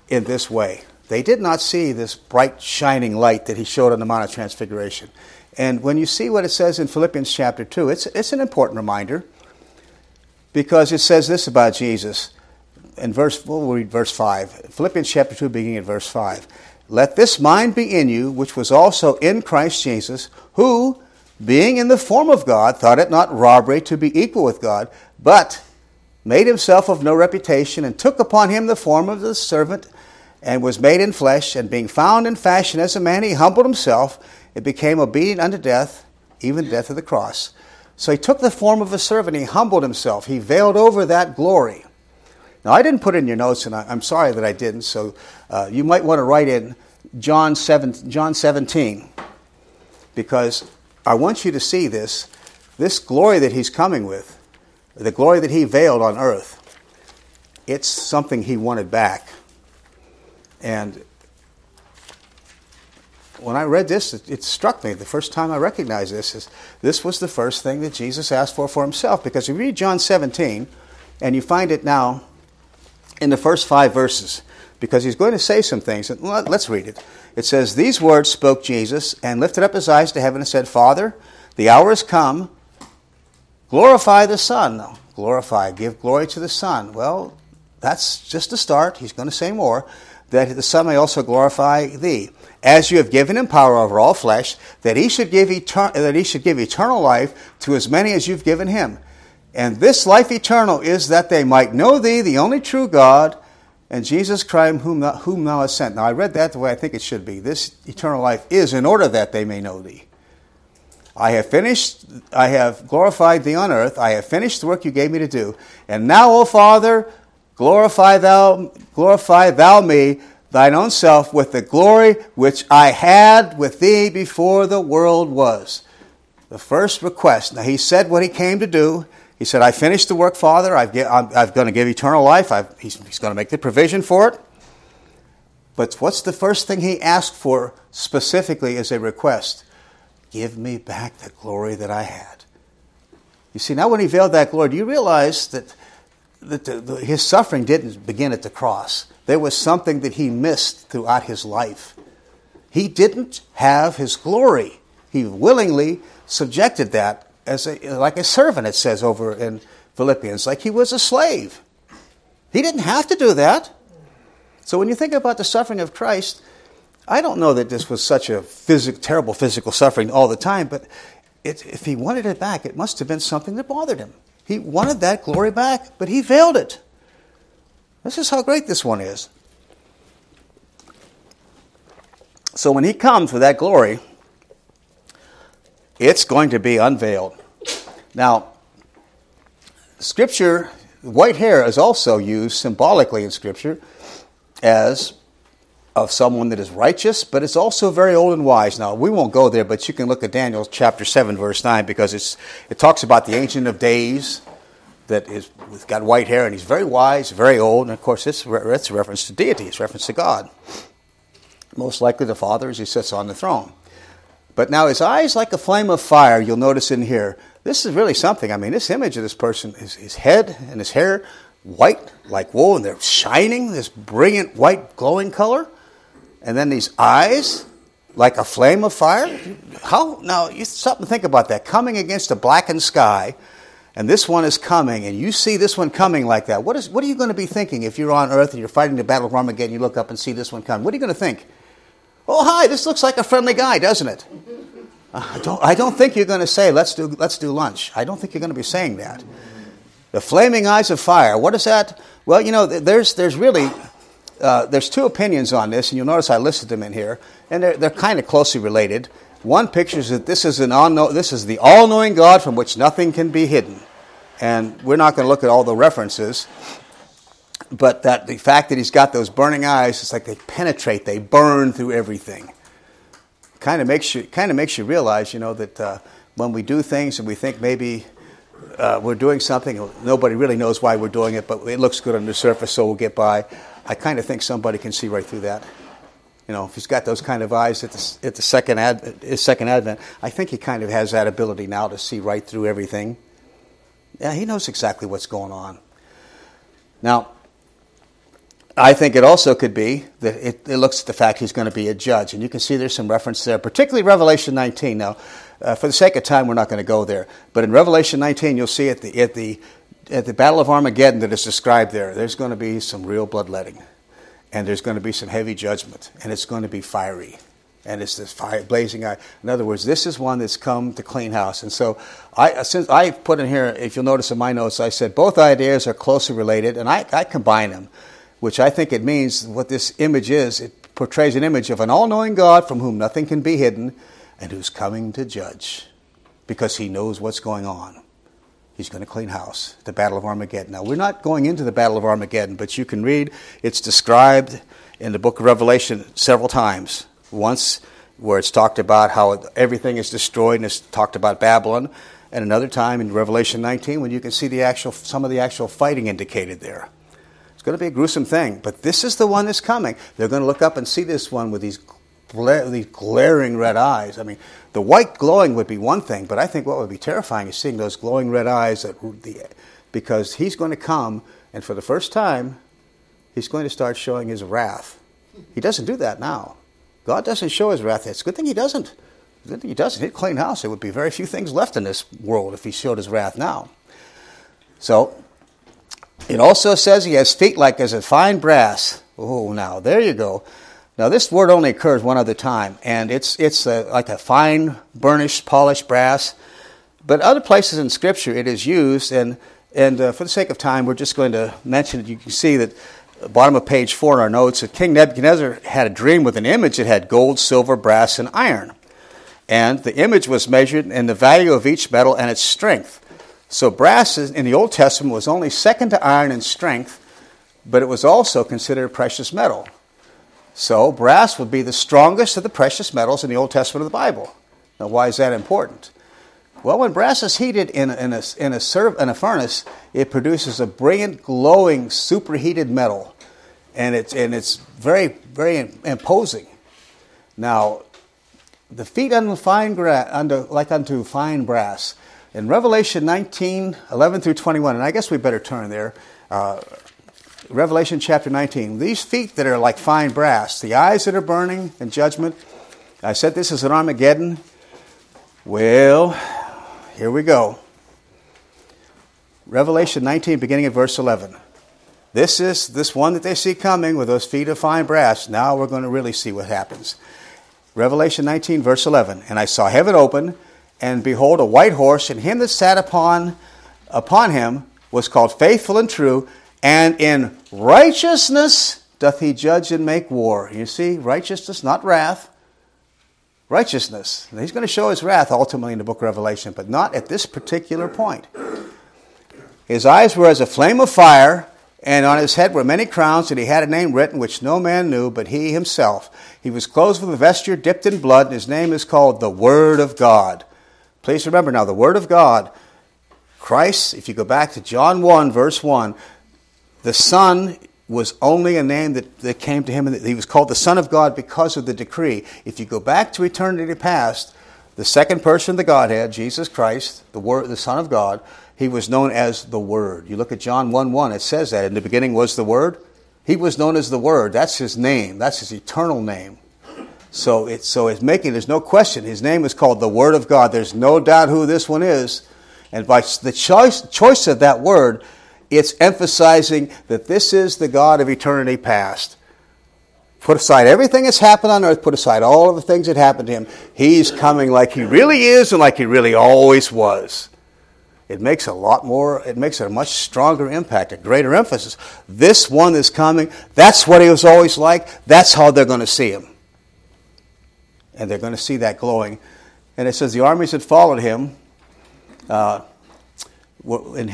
in this way. They did not see this bright, shining light that he showed on the Mount of Transfiguration. And when you see what it says in Philippians chapter 2, it's, it's an important reminder because it says this about Jesus in verse, we'll read verse 5. Philippians chapter 2, beginning at verse 5. Let this mind be in you, which was also in Christ Jesus, who, being in the form of God, thought it not robbery to be equal with God, but made himself of no reputation, and took upon him the form of the servant, and was made in flesh, and being found in fashion as a man, he humbled himself, and became obedient unto death, even death of the cross. So he took the form of a servant, he humbled himself, he veiled over that glory. Now, I didn't put in your notes, and I, am sorry that I didn't, so uh, you might want to write in John, 7, John 17, because I want you to see this, this glory that he's coming with, the glory that he veiled on earth. It's something he wanted back. And when I read this, it, it, struck me the first time I recognized this is this was the first thing that Jesus asked for for himself. Because you read John 17, and you find it now in the first five verses because he's going to say some things. Let's read it. It says, These words spoke Jesus and lifted up his eyes to heaven and said, Father, the hour has come. Glorify the Son. Glorify, give glory to the Son. Well, that's just a start. He's going to say more. That the Son may also glorify thee, as you have given him power over all flesh, that he should give, etern- that he should give eternal life to as many as you've given him. And this life eternal is that they might know thee, the only true God, and Jesus Christ, whom thou, whom thou hast sent. Now, I read that the way I think it should be. This eternal life is in order that they may know thee. I have finished, I have glorified thee on earth. I have finished the work you gave me to do. And now, O Father, glorify thou, glorify thou me, thine own self, with the glory which I had with thee before the world was. The first request. Now, he said what he came to do. He said, I finished the work, Father. I'm, I'm going to give eternal life. I've, he's, he's going to make the provision for it. But what's the first thing he asked for specifically as a request? Give me back the glory that I had. You see, now when he veiled that glory, do you realize that, that the, the, his suffering didn't begin at the cross? There was something that he missed throughout his life. He didn't have his glory. He willingly subjected that as a, like a servant, it says over in Philippians, like he was a slave. He didn't have to do that. So when you think about the suffering of Christ, I don't know that this was such a phys- terrible physical suffering all the time, but it, if he wanted it back, it must have been something that bothered him. He wanted that glory back, but he veiled it. This is how great this one is. So when he comes with that glory, it's going to be unveiled. Now, Scripture, white hair is also used symbolically in Scripture as of someone that is righteous, but it's also very old and wise. Now, we won't go there, but you can look at Daniel chapter 7, verse 9, because it's, it talks about the Ancient of Days that is with got white hair, and he's very wise, very old, and of course, it's, it's a reference to deity, it's a reference to God. Most likely the Father as he sits on the throne. But now his eyes like a flame of fire, you'll notice in here. This is really something. I mean, this image of this person, his, his head and his hair, white like wool, and they're shining, this brilliant white glowing color. And then these eyes like a flame of fire. How now you stop and think about that. Coming against a blackened sky, and this one is coming, and you see this one coming like that. What is what are you going to be thinking if you're on Earth and you're fighting the battle of Armageddon? You look up and see this one coming. What are you going to think? Oh, hi! This looks like a friendly guy, doesn't it? I don't, I don't think you're going to say, let's do, let's do lunch. I don't think you're going to be saying that. The flaming eyes of fire, what is that? Well, you know, there's, there's really uh, there's two opinions on this, and you'll notice I listed them in here, and they're, they're kind of closely related. One pictures that this is, an unknown, this is the all knowing God from which nothing can be hidden. And we're not going to look at all the references, but that the fact that he's got those burning eyes, it's like they penetrate, they burn through everything. Kind of makes you, kind of makes you realize, you know, that uh, when we do things and we think maybe uh, we're doing something, nobody really knows why we're doing it, but it looks good on the surface, so we'll get by. I kind of think somebody can see right through that. You know, if he's got those kind of eyes at the, at the second, ad, his second advent, I think he kind of has that ability now to see right through everything. Yeah, he knows exactly what's going on. Now, I think it also could be that it, it, looks at the fact he's going to be a judge. And you can see there's some reference there, particularly Revelation 19. Now, uh, for the sake of time, we're not going to go there. But in Revelation 19, you'll see at the, at the at the Battle of Armageddon that is described there, there's going to be some real bloodletting. And there's going to be some heavy judgment. And it's going to be fiery. And it's this fire, blazing eye. In other words, this is one that's come to clean house. And so, I, since I put in here, if you'll notice in my notes, I said both ideas are closely related, and I, I combine them, which I think it means what this image is. It portrays an image of an all knowing God from whom nothing can be hidden and who's coming to judge because he knows what's going on. He's going to clean house, the Battle of Armageddon. Now, we're not going into the Battle of Armageddon, but you can read, it's described in the book of Revelation several times. Once, where it's talked about how everything is destroyed, and it's talked about Babylon, and another time in Revelation 19 when you can see the actual, some of the actual fighting indicated there. It's going to be a gruesome thing, but this is the one that's coming. They're going to look up and see this one with these these glaring red eyes. I mean, the white glowing would be one thing, but I think what would be terrifying is seeing those glowing red eyes that the, because he's going to come, and for the first time, he's going to start showing his wrath. He doesn't do that now. God doesn't show his wrath. It's a good thing he doesn't. Good thing he doesn't. He'd clean house. There would be very few things left in this world if he showed his wrath now. So, it also says he has feet like as a fine brass. Oh, now there you go. Now, this word only occurs one other time, and it's, it's a, like a fine, burnished, polished brass. But other places in Scripture it is used, and, and uh, for the sake of time, we're just going to mention it. You can see that bottom of page four in our notes that King Nebuchadnezzar had a dream with an image that had gold, silver, brass, and iron. And the image was measured in the value of each metal and its strength. So, brass in the Old Testament was only second to iron in strength, but it was also considered a precious metal. So, brass would be the strongest of the precious metals in the Old Testament of the Bible. Now, why is that important? Well, when brass is heated in a, in a, in a, serv- in a furnace, it produces a brilliant, glowing, superheated metal. And it's, and it's very, very imposing. Now, the feet unto fine gra- like unto fine brass. In Revelation 19, 11 through 21, and I guess we better turn there. Uh, Revelation chapter 19. These feet that are like fine brass, the eyes that are burning in judgment. I said this is an Armageddon. Well, here we go. Revelation 19, beginning at verse 11. This is this one that they see coming with those feet of fine brass. Now we're going to really see what happens. Revelation 19, verse 11. And I saw heaven open, and behold, a white horse, and him that sat upon, upon him was called faithful and true, and in righteousness doth he judge and make war. You see, righteousness, not wrath. Righteousness. He's going to show his wrath ultimately in the book of Revelation, but not at this particular point. His eyes were as a flame of fire, and on his head were many crowns, and he had a name written which no man knew but he himself. He was clothed with a vesture dipped in blood, and his name is called the Word of God. Please remember now, the Word of God, Christ, if you go back to John 1, verse 1, the Son was only a name that, that came to him, and he was called the Son of God because of the decree. If you go back to eternity past, the second person of the Godhead, Jesus Christ, the Word, the Son of God, he was known as the Word. You look at John 1 1, it says that. In the beginning was the Word. He was known as the Word. That's his name. That's his eternal name. So it's so it's making there's no question. His name is called the Word of God. There's no doubt who this one is. And by the choice choice of that word, it's emphasizing that this is the God of eternity past. Put aside everything that's happened on earth, put aside all of the things that happened to him. He's coming like he really is and like he really always was. It makes a lot more, it makes a much stronger impact, a greater emphasis. This one is coming, that's what he was always like, that's how they're going to see him. And they're going to see that glowing. And it says the armies had followed him. Uh, in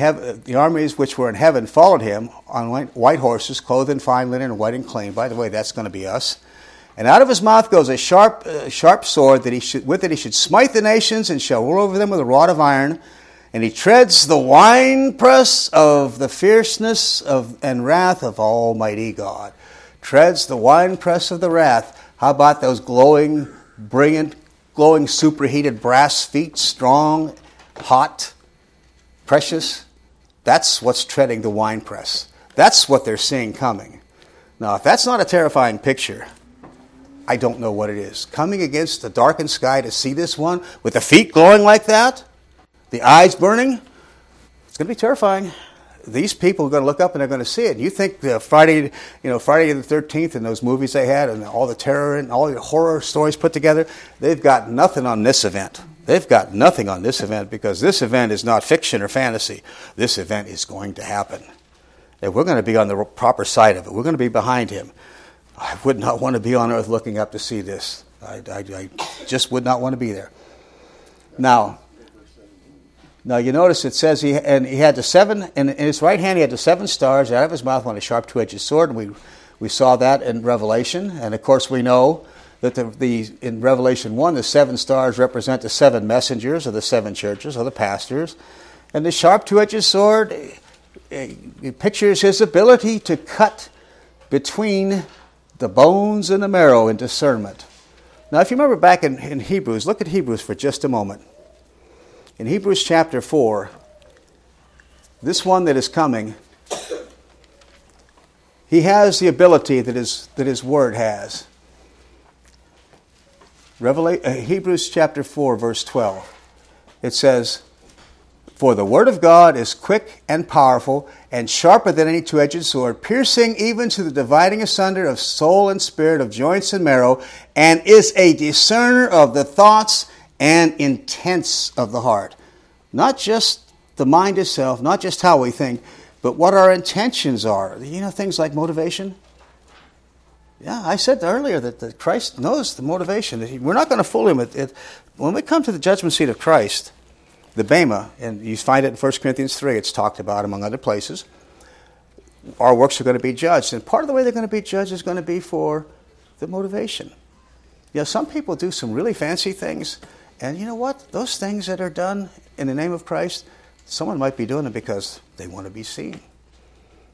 the armies which were in heaven followed him on white horses, clothed in fine linen white and clean. By the way, that's going to be us. And out of his mouth goes a sharp, uh, sharp sword that he should, with it he should smite the nations and shall rule over them with a rod of iron. And he treads the winepress of the fierceness of, and wrath of Almighty God. Treads the winepress of the wrath. How about those glowing, brilliant, glowing, superheated brass feet, strong, hot? precious, that's what's treading the winepress. That's what they're seeing coming. Now, if that's not a terrifying picture, I don't know what it is. Coming against the darkened sky to see this one with the feet glowing like that, the eyes burning, it's going to be terrifying. These people are going to look up and they're going to see it. You think the Friday, you know, Friday the Thirteenth and those movies they had and all the terror and all the horror stories put together, they've got nothing on this event. They've got nothing on this event because this event is not fiction or fantasy. This event is going to happen. And we're going to be on the proper side of it. We're going to be behind him. I would not want to be on earth looking up to see this. I, I, I just would not want to be there. Now, now you notice it says he and he had the seven in, in his right hand he had the seven stars out of his mouth went a sharp two-edged sword, and we we saw that in Revelation, and of course we know that the, the, in Revelation 1, the seven stars represent the seven messengers of the seven churches, or the pastors. And the sharp two edged sword it pictures his ability to cut between the bones and the marrow in discernment. Now, if you remember back in, in Hebrews, look at Hebrews for just a moment. In Hebrews chapter 4, this one that is coming, he has the ability that his, that his word has. Revelation, uh, Hebrews chapter 4, verse 12. It says, For the word of God is quick and powerful and sharper than any two edged sword, piercing even to the dividing asunder of soul and spirit, of joints and marrow, and is a discerner of the thoughts and intents of the heart. Not just the mind itself, not just how we think, but what our intentions are. You know, things like motivation yeah, I said earlier that, that Christ knows the motivation. He, we're not going to fool him. It, it, when we come to the judgment seat of Christ, the Bema, and you find it in 1 Corinthians 3, it's talked about among other places, our works are going to be judged. And part of the way they're going to be judged is going to be for the motivation. You know, some people do some really fancy things, and you know what? Those things that are done in the name of Christ, someone might be doing it because they want to be seen.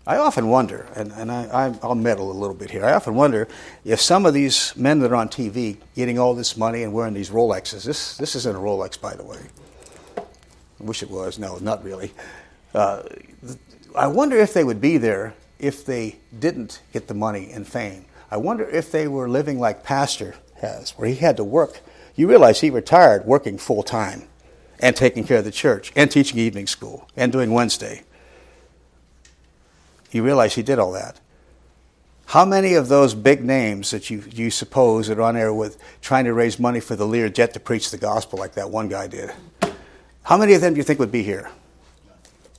I often wonder, and, and I, will meddle a little bit here. I often wonder if some of these men that are on TV getting all this money and wearing these Rolexes, this, this isn't a Rolex, by the way. I wish it was. No, not really. Uh, I wonder if they would be there if they didn't get the money and fame. I wonder if they were living like Pastor has, where he had to work. You realize he retired working full time and taking care of the church and teaching evening school and doing Wednesday. You realize he did all that. How many of those big names that you, you suppose are on air with trying to raise money for the Learjet to preach the gospel like that one guy did? How many of them do you think would be here?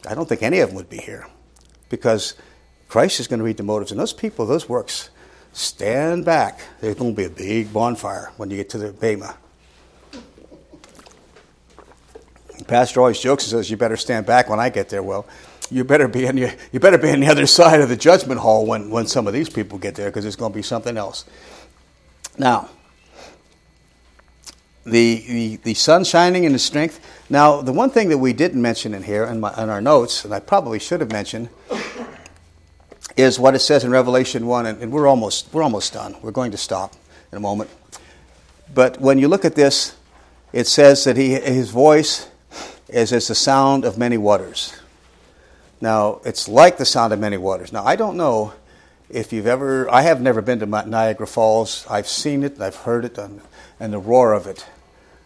I don't think any of them would be here because Christ is going to read the motives. And those people, those works, stand back. There's going to be a big bonfire when you get to the Bema. Pastor always jokes and says, You better stand back when I get there. Well, you better be on the, you better be on the other side of the judgment hall when, when some of these people get there because it's going to be something else. Now, the, the, the sun shining in the strength. Now, the one thing that we didn't mention in here in, my, in our notes, and I probably should have mentioned, is what it says in Revelation 1, and, and we're, almost, we're almost done. We're going to stop in a moment. But when you look at this, it says that he, his voice is as the sound of many waters. Now, it's like the sound of many waters. Now, I don't know if you've ever, I have never been to Niagara Falls. I've seen it, I've heard it, and, and the roar of it.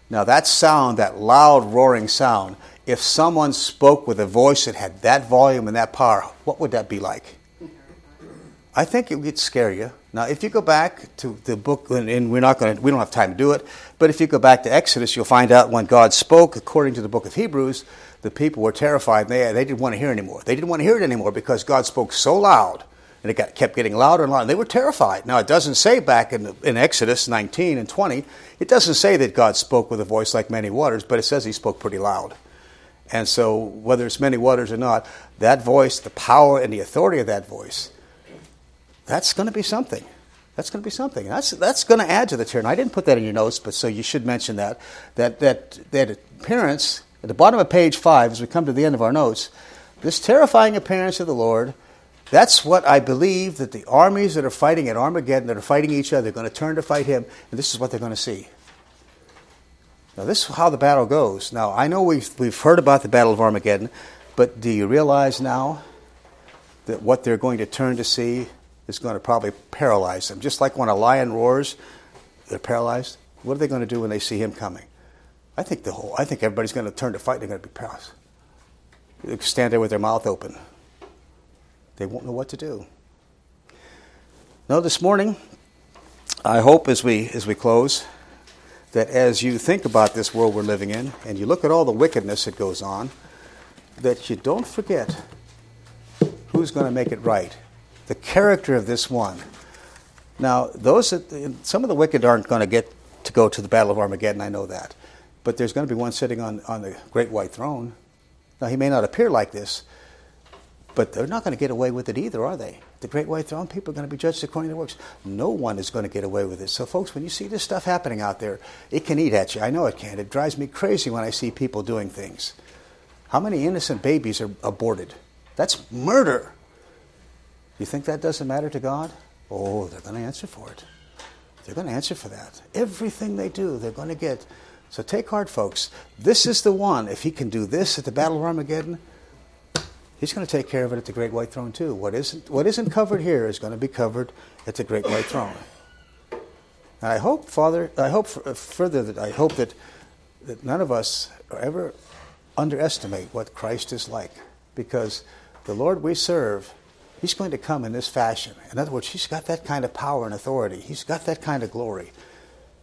Now, that sound, that loud roaring sound, if someone spoke with a voice that had that volume and that power, what would that be like? I think it would scare you. Now, if you go back to the book, and we're not going to, we don't have time to do it, but if you go back to Exodus, you'll find out when God spoke, according to the book of Hebrews, the people were terrified. They, they didn't want to hear anymore. They didn't want to hear it anymore because God spoke so loud, and it got, kept getting louder and louder. And they were terrified. Now, it doesn't say back in, in Exodus 19 and 20, it doesn't say that God spoke with a voice like many waters, but it says he spoke pretty loud. And so, whether it's many waters or not, that voice, the power and the authority of that voice, that's going to be something. That's going to be something. That's, that's going to add to the. And I didn't put that in your notes, but so you should mention that. That, that, that appearance, at the bottom of page 5, as we come to the end of our notes, this terrifying appearance of the Lord, that's what I believe that the armies that are fighting at Armageddon, that are fighting each other, are going to turn to fight him, and this is what they're going to see. Now, this is how the battle goes. Now, I know we've, we've heard about the Battle of Armageddon, but do you realize now that what they're going to turn to see is going to probably paralyze them. Just like when a lion roars, they're paralyzed. What are they going to do when they see him coming? I think the whole. I think everybody's going to turn to fight. They're going to be paralyzed. They stand there with their mouth open. They won't know what to do. Now, this morning, I hope as we as we close, that as you think about this world we're living in, and you look at all the wickedness that goes on, that you don't forget who's going to make it right the character of this one. Now, those that, some of the wicked aren't going to get to go to the Battle of Armageddon. I know that, but there's going to be one sitting on on the great white throne. Now, he may not appear like this, but they're not going to get away with it either, are they? The great white throne people are going to be judged according to their works. No one is going to get away with it. So, folks, when you see this stuff happening out there, it can eat at you. I know it can. It drives me crazy when I see people doing things. How many innocent babies are aborted? That's murder. You think that doesn't matter to God? Oh, they're going to answer for it. They're going to answer for that. Everything they do, they're going to get. So take heart, folks. This is the one. If he can do this at the Battle of Armageddon, he's going to take care of it at the Great White Throne too. What isn't, what isn't covered here is going to be covered at the Great White Throne. And I hope, Father, I hope uh, further that I hope that, that none of us ever underestimate what Christ is like, because the Lord we serve He's going to come in this fashion. In other words, he's got that kind of power and authority. He's got that kind of glory.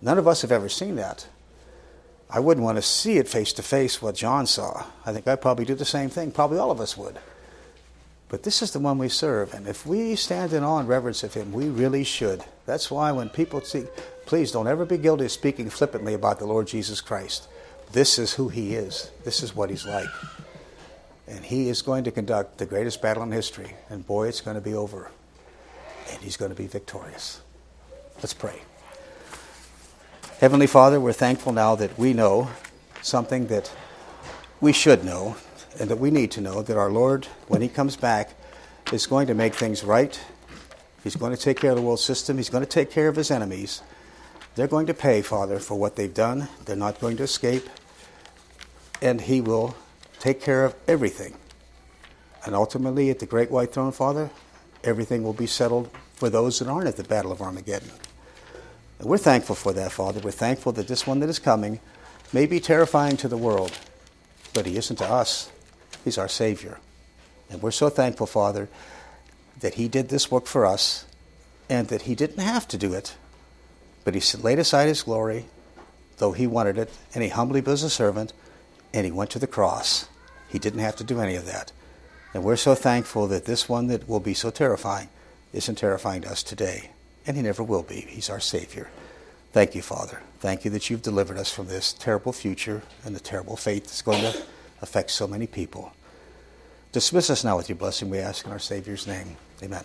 None of us have ever seen that. I wouldn't want to see it face to face what John saw. I think I'd probably do the same thing. Probably all of us would. But this is the one we serve. And if we stand in awe and reverence of him, we really should. That's why when people see, please don't ever be guilty of speaking flippantly about the Lord Jesus Christ. This is who he is, this is what he's like. And he is going to conduct the greatest battle in history. And boy, it's going to be over. And he's going to be victorious. Let's pray. Heavenly Father, we're thankful now that we know something that we should know and that we need to know that our Lord, when he comes back, is going to make things right. He's going to take care of the world system. He's going to take care of his enemies. They're going to pay, Father, for what they've done. They're not going to escape. And he will take care of everything. And ultimately, at the great white throne, Father, everything will be settled for those that aren't at the Battle of Armageddon. And we're thankful for that, Father. We're thankful that this one that is coming may be terrifying to the world, but he isn't to us. He's our Savior. And we're so thankful, Father, that he did this work for us and that he didn't have to do it, but he laid aside his glory, though he wanted it, and he humbly was a servant, and he went to the cross. He didn't have to do any of that. And we're so thankful that this one that will be so terrifying isn't terrifying to us today. And he never will be. He's our Savior. Thank you, Father. Thank you that you've delivered us from this terrible future and the terrible fate that's going to affect so many people. Dismiss us now with your blessing, we ask in our Savior's name. Amen.